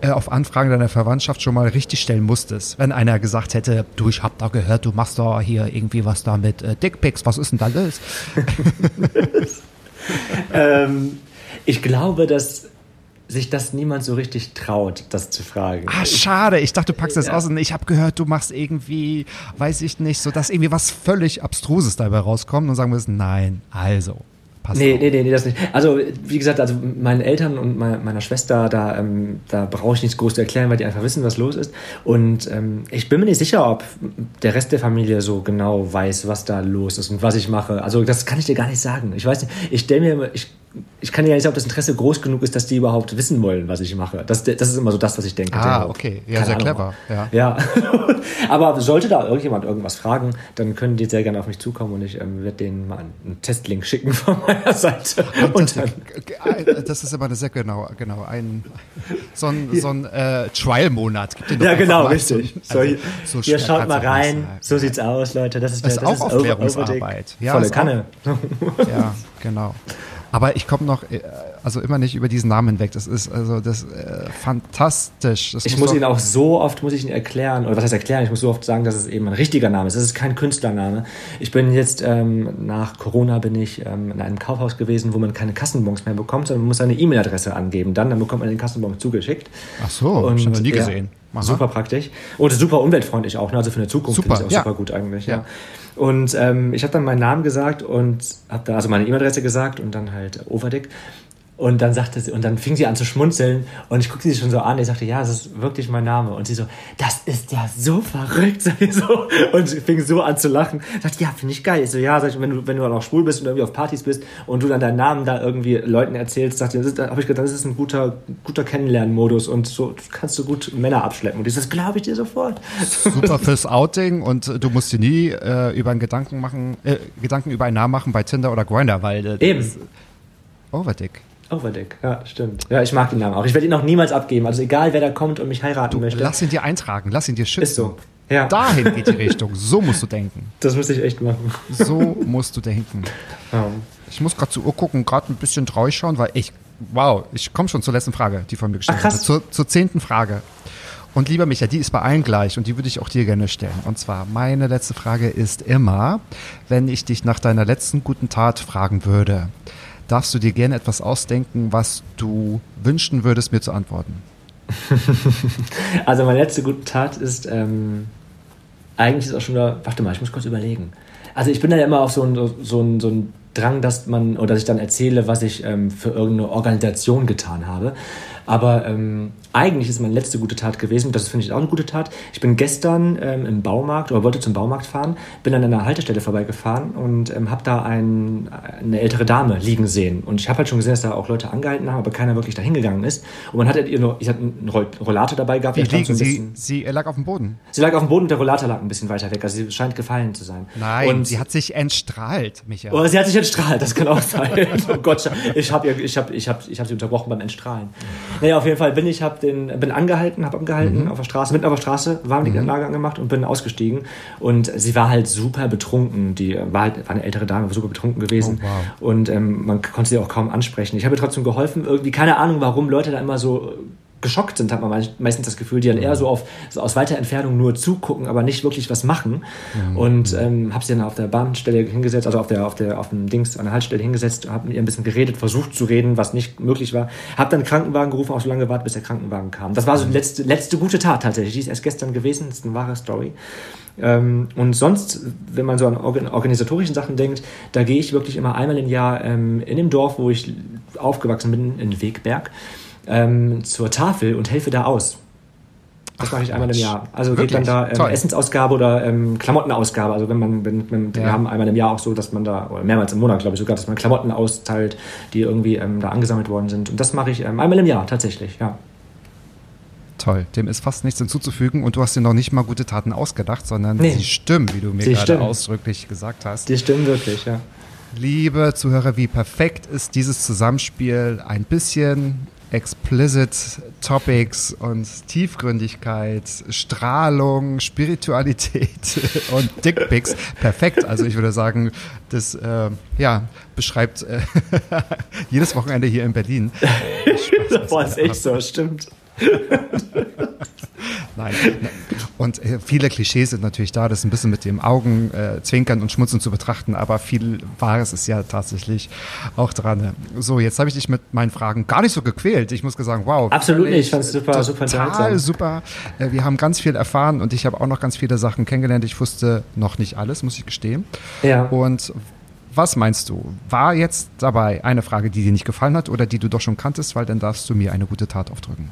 Speaker 4: äh, auf Anfragen deiner Verwandtschaft schon mal richtig stellen musstest? Wenn einer gesagt hätte, du, ich hab da gehört, du machst da hier irgendwie was da mit äh, Dickpics, was ist denn da los?
Speaker 2: ähm, ich glaube, dass sich das niemand so richtig traut, das zu fragen.
Speaker 4: Ah, schade. Ich dachte, du packst das ja. aus und ich habe gehört, du machst irgendwie, weiß ich nicht, so dass irgendwie was völlig Abstruses dabei rauskommt und sagen wir nein, also
Speaker 2: passt. Nee, nee, nee, nee, das nicht. Also, wie gesagt, also meinen Eltern und meiner, Schwester, da, ähm, da brauche ich nichts groß zu erklären, weil die einfach wissen, was los ist. Und ähm, ich bin mir nicht sicher, ob der Rest der Familie so genau weiß, was da los ist und was ich mache. Also, das kann ich dir gar nicht sagen. Ich weiß nicht, ich stelle mir, immer, ich ich kann ja nicht sagen, ob das Interesse groß genug ist, dass die überhaupt wissen wollen, was ich mache. Das, das ist immer so das, was ich denke.
Speaker 4: Ah, okay. Ja, sehr Ahnung. clever. Ja.
Speaker 2: ja. Aber sollte da irgendjemand irgendwas fragen, dann können die sehr gerne auf mich zukommen und ich ähm, werde denen mal einen Testlink schicken von meiner Seite. Und
Speaker 4: das, dann, das ist immer eine sehr genau, genau ein so ein, so ein äh, Trial-Monat.
Speaker 2: Ja, genau, richtig. So, also, so hier schaut mal rein. So ja. sieht's aus, Leute. Das ist,
Speaker 4: das, das ist auch Aufklärungsarbeit.
Speaker 2: Ja, Volle Kanne.
Speaker 4: Auch, ja, genau. Aber ich komme noch, äh, also immer nicht über diesen Namen weg. Das ist also das äh, fantastisch. Das
Speaker 2: ich muss ihn auch so oft, muss ich ihn erklären, oder was heißt erklären? Ich muss so oft sagen, dass es eben ein richtiger Name ist. Es ist kein Künstlername. Ich bin jetzt, ähm, nach Corona bin ich ähm, in einem Kaufhaus gewesen, wo man keine Kassenbons mehr bekommt, sondern man muss seine E-Mail-Adresse angeben. Dann, dann bekommt man den Kassenbon zugeschickt.
Speaker 4: Ach so, Und, ich habe nie gesehen.
Speaker 2: Ja, super praktisch. Und super umweltfreundlich auch, ne? also für eine Zukunft
Speaker 4: super,
Speaker 2: finde ich auch
Speaker 4: ja.
Speaker 2: super gut eigentlich. Ja. ja. Und ähm, ich habe dann meinen Namen gesagt und habe da also meine E-Mail-Adresse gesagt und dann halt Overdick. Und dann sagte sie, und dann fing sie an zu schmunzeln und ich guckte sie schon so an. Ich sagte, ja, das ist wirklich mein Name. Und sie so, das ist ja so verrückt. So. Und sie fing so an zu lachen. Sagt, ja, finde ich geil. Ich so, ja, sag ich, wenn du, wenn du dann auch schwul bist und irgendwie auf Partys bist und du dann deinen Namen da irgendwie Leuten erzählst, sagt sie, habe ich gedacht, das ist ein guter, guter Kennenlernmodus und so kannst du gut Männer abschleppen. Und ich das glaube ich dir sofort.
Speaker 4: Super fürs Outing und du musst dir nie äh, über einen Gedanken machen, äh, Gedanken über einen Namen machen bei Tinder oder Grindr, weil äh,
Speaker 2: Eben.
Speaker 4: Overdick.
Speaker 2: Overdeck, ja, stimmt. Ja, ich mag den Namen auch. Ich werde ihn auch niemals abgeben. Also egal, wer da kommt und mich heiraten
Speaker 4: du,
Speaker 2: möchte.
Speaker 4: Lass ihn dir eintragen, lass ihn dir schützen.
Speaker 2: Ist so. Ja.
Speaker 4: Dahin geht die Richtung. So musst du denken.
Speaker 2: Das muss ich echt machen.
Speaker 4: So musst du denken. Ja. Ich muss gerade zur Uhr gucken, gerade ein bisschen traurig schauen, weil ich, wow, ich komme schon zur letzten Frage, die von mir gestellt wurde. Zur, zur zehnten Frage. Und lieber Micha, die ist bei allen gleich und die würde ich auch dir gerne stellen. Und zwar, meine letzte Frage ist immer, wenn ich dich nach deiner letzten guten Tat fragen würde, darfst du dir gerne etwas ausdenken, was du wünschen würdest, mir zu antworten.
Speaker 2: also meine letzte gute Tat ist, ähm, eigentlich ist auch schon da, warte mal, ich muss kurz überlegen. Also ich bin da ja immer auf so ein, so ein, so ein Drang, dass man, oder dass ich dann erzähle, was ich ähm, für irgendeine Organisation getan habe. Aber ähm, eigentlich ist meine letzte gute Tat gewesen, das finde ich auch eine gute Tat. Ich bin gestern ähm, im Baumarkt oder wollte zum Baumarkt fahren, bin an einer Haltestelle vorbeigefahren und ähm, habe da ein, eine ältere Dame liegen sehen. Und ich habe halt schon gesehen, dass da auch Leute angehalten haben, aber keiner wirklich dahin gegangen ist. Und man hat halt ihr nur, ich hatte einen Rollator dabei gehabt.
Speaker 4: Liegen sie? Sie lag auf dem Boden?
Speaker 2: Sie lag auf dem Boden und der Rollator lag ein bisschen weiter weg. Also sie scheint gefallen zu sein.
Speaker 4: Nein, und sie hat sich entstrahlt, Michael.
Speaker 2: Oder oh, sie hat sich entstrahlt, das kann auch sein. oh Gott, ich habe ich hab, ich hab, ich hab sie unterbrochen beim Entstrahlen. Naja, auf jeden Fall bin ich hab den, bin angehalten, habe angehalten mhm. auf der Straße, mitten auf der Straße, Warnblinkanlage mhm. angemacht und bin ausgestiegen. Und sie war halt super betrunken. Die war halt war eine ältere Dame, war super betrunken gewesen. Oh, wow. Und ähm, man konnte sie auch kaum ansprechen. Ich habe ihr trotzdem geholfen. Irgendwie, keine Ahnung, warum Leute da immer so geschockt sind, hat man meistens das Gefühl, die dann eher so, auf, so aus weiter Entfernung nur zugucken, aber nicht wirklich was machen. Mhm. Und ähm, habe sie dann auf der Bahnstelle hingesetzt, also auf der auf der auf dem Dings an der Haltestelle hingesetzt, habe mit ihr ein bisschen geredet, versucht zu reden, was nicht möglich war. Habe dann Krankenwagen gerufen, auch so lange gewartet, bis der Krankenwagen kam. Das war so die letzte letzte gute Tat tatsächlich. Die ist erst gestern gewesen. Das ist eine wahre Story. Ähm, und sonst, wenn man so an organisatorischen Sachen denkt, da gehe ich wirklich immer einmal im Jahr ähm, in dem Dorf, wo ich aufgewachsen bin, in Wegberg ähm, zur Tafel und helfe da aus. Das mache ich einmal im Jahr. Also Wirklich? geht dann da ähm, Essensausgabe oder ähm, Klamottenausgabe. Also wenn man, wenn, wenn ja. wir haben einmal im Jahr auch so, dass man da, oder mehrmals im Monat, glaube ich sogar, dass man Klamotten austeilt, die irgendwie ähm, da angesammelt worden sind. Und das mache ich ähm, einmal im Jahr tatsächlich, ja.
Speaker 4: Toll, dem ist fast nichts hinzuzufügen und du hast dir noch nicht mal gute Taten ausgedacht, sondern nee. sie stimmen, wie du mir sie gerade stimmen. ausdrücklich gesagt hast.
Speaker 2: Die stimmen wirklich, ja.
Speaker 4: Liebe Zuhörer, wie perfekt ist dieses Zusammenspiel? Ein bisschen explicit Topics und Tiefgründigkeit, Strahlung, Spiritualität und Dickpics. Perfekt. Also ich würde sagen, das äh, ja, beschreibt äh, jedes Wochenende hier in Berlin.
Speaker 2: Boah, ist echt so, stimmt.
Speaker 4: Nein. Und äh, viele Klischees sind natürlich da, das ist ein bisschen mit dem Augen äh, und schmunzeln zu betrachten, aber viel Wahres ist ja tatsächlich auch dran. So, jetzt habe ich dich mit meinen Fragen gar nicht so gequält. Ich muss sagen, wow.
Speaker 2: Absolut nicht, ich fand es super, super
Speaker 4: Total super. Äh, wir haben ganz viel erfahren und ich habe auch noch ganz viele Sachen kennengelernt. Ich wusste noch nicht alles, muss ich gestehen.
Speaker 2: Ja.
Speaker 4: Und was meinst du? War jetzt dabei eine Frage, die dir nicht gefallen hat oder die du doch schon kanntest, weil dann darfst du mir eine gute Tat aufdrücken.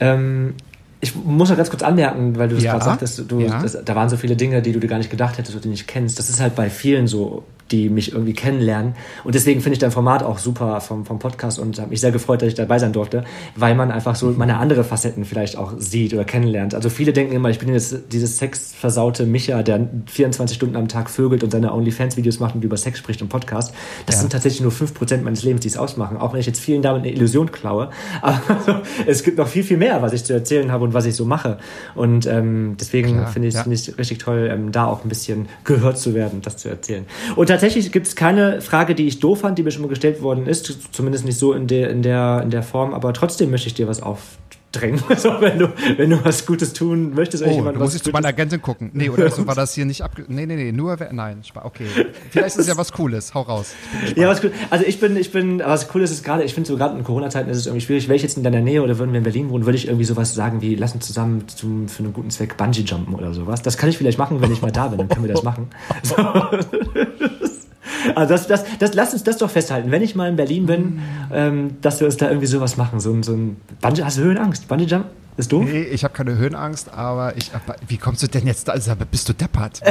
Speaker 2: Ähm, ich muss noch ganz kurz anmerken, weil du es
Speaker 4: Ja.
Speaker 2: gerade sagtest, du,
Speaker 4: Ja.
Speaker 2: das, da waren so viele Dinge, die du dir gar nicht gedacht hättest oder die nicht kennst. Das ist halt bei vielen so, die mich irgendwie kennenlernen. Und deswegen finde ich dein Format auch super vom, vom Podcast und habe mich sehr gefreut, dass ich dabei sein durfte, weil man einfach so meine andere Facetten vielleicht auch sieht oder kennenlernt. Also viele denken immer, ich bin jetzt dieses sexversaute Micha, der 24 Stunden am Tag vögelt und seine OnlyFans-Videos macht und über Sex spricht im Podcast. Das
Speaker 4: Ja.
Speaker 2: sind tatsächlich nur 5% meines Lebens, die es ausmachen. Auch wenn ich jetzt vielen damit eine Illusion klaue. Aber es gibt noch viel, viel mehr, was ich zu erzählen habe und was ich so mache. Und ähm, deswegen finde ich es
Speaker 4: ja.
Speaker 2: finde ich es richtig toll, ähm, da auch ein bisschen gehört zu werden, das zu erzählen. Und tatsächlich gibt es keine Frage, die ich doof fand, die mir schon mal gestellt worden ist. Zumindest nicht so in der, in der, in der Form. Aber trotzdem möchte ich dir was aufdrängen. Also wenn du, wenn du was Gutes tun möchtest,
Speaker 4: Oh,
Speaker 2: jemand
Speaker 4: musst jetzt zu meiner Agentin gucken. Nee, oder so war das hier nicht abge... Nee, nee, nee, nur... Nein, okay. Vielleicht ist es ja was Cooles. Hau raus. Ich.
Speaker 2: Ja, was cool. Also ich bin, ich bin, was cool ist, ist gerade, ich finde so gerade in Corona-Zeiten ist es irgendwie schwierig. Wäre ich jetzt in deiner Nähe oder würden wir in Berlin wohnen, würde ich irgendwie sowas sagen wie, lass uns zusammen zum, für einen guten Zweck Bungee jumpen oder sowas. Das kann ich vielleicht machen, wenn ich mal da bin, dann können wir das machen. So. Also das, das, das, lass uns das doch festhalten. Wenn ich mal in Berlin bin, ähm, dass wir uns da irgendwie sowas machen. So, ein- so ein Bungee, hast du Höhenangst? Bungee Jump? Ist doof?
Speaker 4: Nee, ich habe keine Höhenangst, aber ich... Aber wie kommst du denn jetzt da? Also, bist du deppert?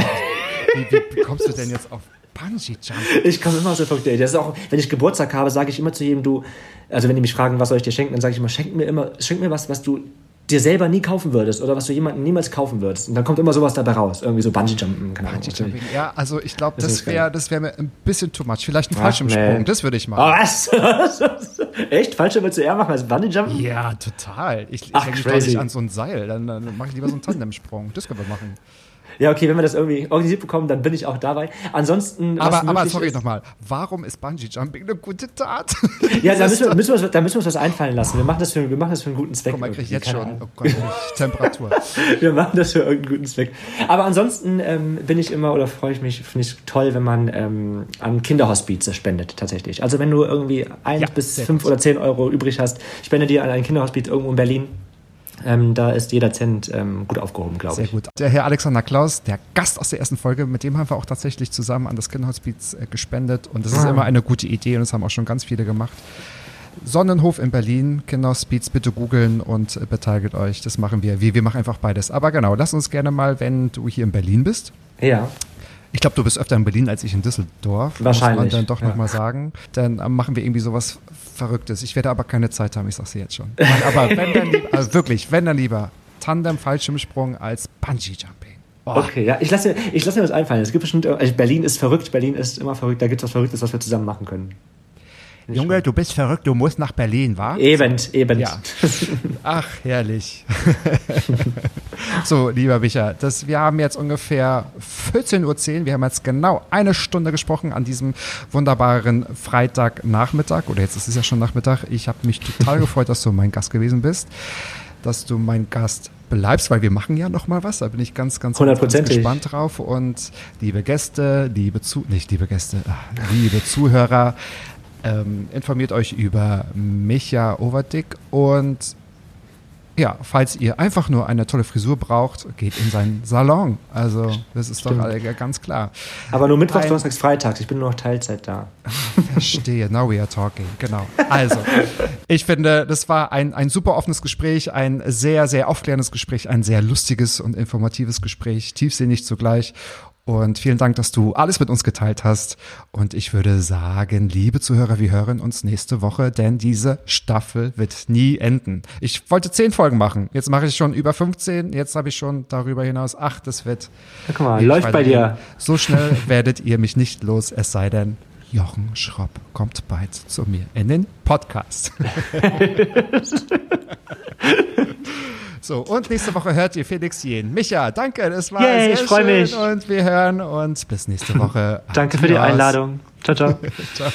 Speaker 4: Wie, wie, kommst du denn jetzt auf Bungee-Jump?
Speaker 2: Ich komme immer aus der verrückte. Das ist auch, wenn ich Geburtstag habe, sage ich immer zu jedem, du, also wenn die mich fragen, was soll ich dir schenken, dann sage ich immer, schenk mir immer, schenk mir was, was du dir selber nie kaufen würdest oder was du jemandem niemals kaufen würdest. Und dann kommt immer sowas dabei raus. Irgendwie so Bungee-Jumpen.
Speaker 4: Bungee-Jumping. Ja, also ich glaube,
Speaker 2: Das
Speaker 4: das wäre wär mir ein bisschen too much. Vielleicht ein Fallschirmsprung,
Speaker 2: nee.
Speaker 4: das würde ich
Speaker 2: Oh,
Speaker 4: mal.
Speaker 2: was? Echt? Falsche willst du eher machen als Bungee-Jumpen?
Speaker 4: Ja, total. Ich, ich hänge mich nicht an so ein Seil. Dann, dann mache ich lieber so einen Tandemsprung. Das können wir machen.
Speaker 2: Ja, okay, wenn wir das irgendwie organisiert bekommen, dann bin ich auch dabei. Ansonsten,
Speaker 4: Aber, aber sorry nochmal. Warum ist Bungee-Jumping eine gute Tat?
Speaker 2: Ja, da müssen, wir, müssen wir, uns- da müssen wir uns was einfallen lassen. Wir machen das für, wir machen das für einen guten Zweck.
Speaker 4: Guck mal, ich krieg
Speaker 2: irgendwie,
Speaker 4: jetzt schon. Oh Gott, ich- Temperatur.
Speaker 2: Wir machen das für irgendeinen guten Zweck. Aber ansonsten ähm, bin ich immer oder freue ich mich, finde ich toll, wenn man ähm, an Kinderhospize spendet, tatsächlich. Also wenn du irgendwie eins
Speaker 4: Ja,
Speaker 2: bis fünf
Speaker 4: gut.
Speaker 2: oder zehn Euro übrig hast, spende dir an ein Kinderhospiz irgendwo in Berlin. Ähm, da ist jeder Cent ähm, gut aufgehoben, glaube
Speaker 4: Sehr
Speaker 2: ich.
Speaker 4: gut. Der Herr Alexander Klaus, der Gast aus der ersten Folge, mit dem haben wir auch tatsächlich zusammen an das Kinderhospiz äh, gespendet. Und das ist
Speaker 2: Ah.
Speaker 4: immer eine gute Idee und das haben auch schon ganz viele gemacht. Sonnenhof in Berlin, Kinderhospiz, bitte googeln und äh, beteiligt euch. Das machen wir. Wir, wir machen einfach beides. Aber genau, lass uns gerne mal, wenn du hier in Berlin bist.
Speaker 2: Ja.
Speaker 4: Ich glaube, du bist öfter in Berlin als ich in Düsseldorf.
Speaker 2: Wahrscheinlich,
Speaker 4: Muss man dann doch
Speaker 2: ja.
Speaker 4: nochmal sagen. Dann ähm, machen wir irgendwie sowas Verrücktes. Ich werde aber keine Zeit haben, ich sag's dir jetzt schon. Nein, aber wenn dann lieber, also wirklich, wenn dann lieber Tandem, Fallschirmsprung als Bungee-Jumping. Oh,
Speaker 2: Okay, ja, ich lasse, ich lasse mir was einfallen. Es gibt bestimmt, also Berlin ist verrückt, Berlin ist immer verrückt, da gibt es was Verrücktes, was wir zusammen machen können.
Speaker 4: Junge, du bist verrückt, du musst nach Berlin, wa?
Speaker 2: Eben, eben.
Speaker 4: Ja. Ach, herrlich. so, lieber Micha, das, wir haben jetzt ungefähr 14.10 Uhr. Wir haben jetzt genau eine Stunde gesprochen an diesem wunderbaren Freitagnachmittag. Oder jetzt ist es ja schon Nachmittag. Ich habe mich total gefreut, dass du mein Gast gewesen bist. Dass du mein Gast bleibst, weil wir machen ja noch mal was. Da bin ich ganz, ganz, ganz, gespannt drauf. Und liebe Gäste, liebe Zu nicht liebe Gäste, ah, liebe Zuhörer, ähm, informiert euch über Micha Overdick und ja, falls ihr einfach nur eine tolle Frisur braucht, geht in seinen Salon. Also, das ist doch
Speaker 2: Stimmt.
Speaker 4: alle ganz klar.
Speaker 2: Aber nur Mittwochs,
Speaker 4: Ein-
Speaker 2: Donnerstags, Freitags. Ich bin nur noch Teilzeit da.
Speaker 4: Verstehe, now we are talking, genau. Also, ich finde, das war ein, ein super offenes Gespräch, ein sehr, sehr aufklärendes Gespräch, ein sehr lustiges und informatives Gespräch, tiefsinnig zugleich. Und vielen Dank, dass du alles mit uns geteilt hast. Und ich würde sagen, liebe Zuhörer, wir hören uns nächste Woche, denn diese Staffel wird nie enden. Ich wollte zehn Folgen machen. Jetzt mache ich schon über 15. Jetzt habe ich schon darüber hinaus acht. Das wird
Speaker 2: Ja, guck mal, läuft bei dir.
Speaker 4: So schnell werdet ihr mich nicht los, es sei denn, Jochen Schropp kommt bald zu mir in den Podcast. so, und nächste Woche hört ihr Felix Jen. Micha, danke, das war
Speaker 2: Yay,
Speaker 4: sehr
Speaker 2: ich freu
Speaker 4: schön
Speaker 2: mich.
Speaker 4: und wir hören uns bis nächste Woche.
Speaker 2: Danke für die. Einladung. Ciao, ciao.
Speaker 4: Ciao.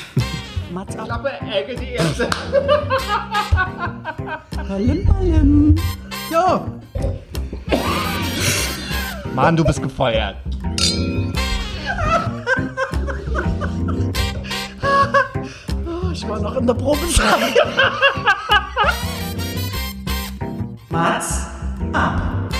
Speaker 3: Mats ab.
Speaker 4: Klappe, Ecke, die erste.
Speaker 3: Ballim, ballim. So,
Speaker 4: Mann, du bist gefeuert
Speaker 3: ich mal noch in der Probe Probezeit. Mats ab.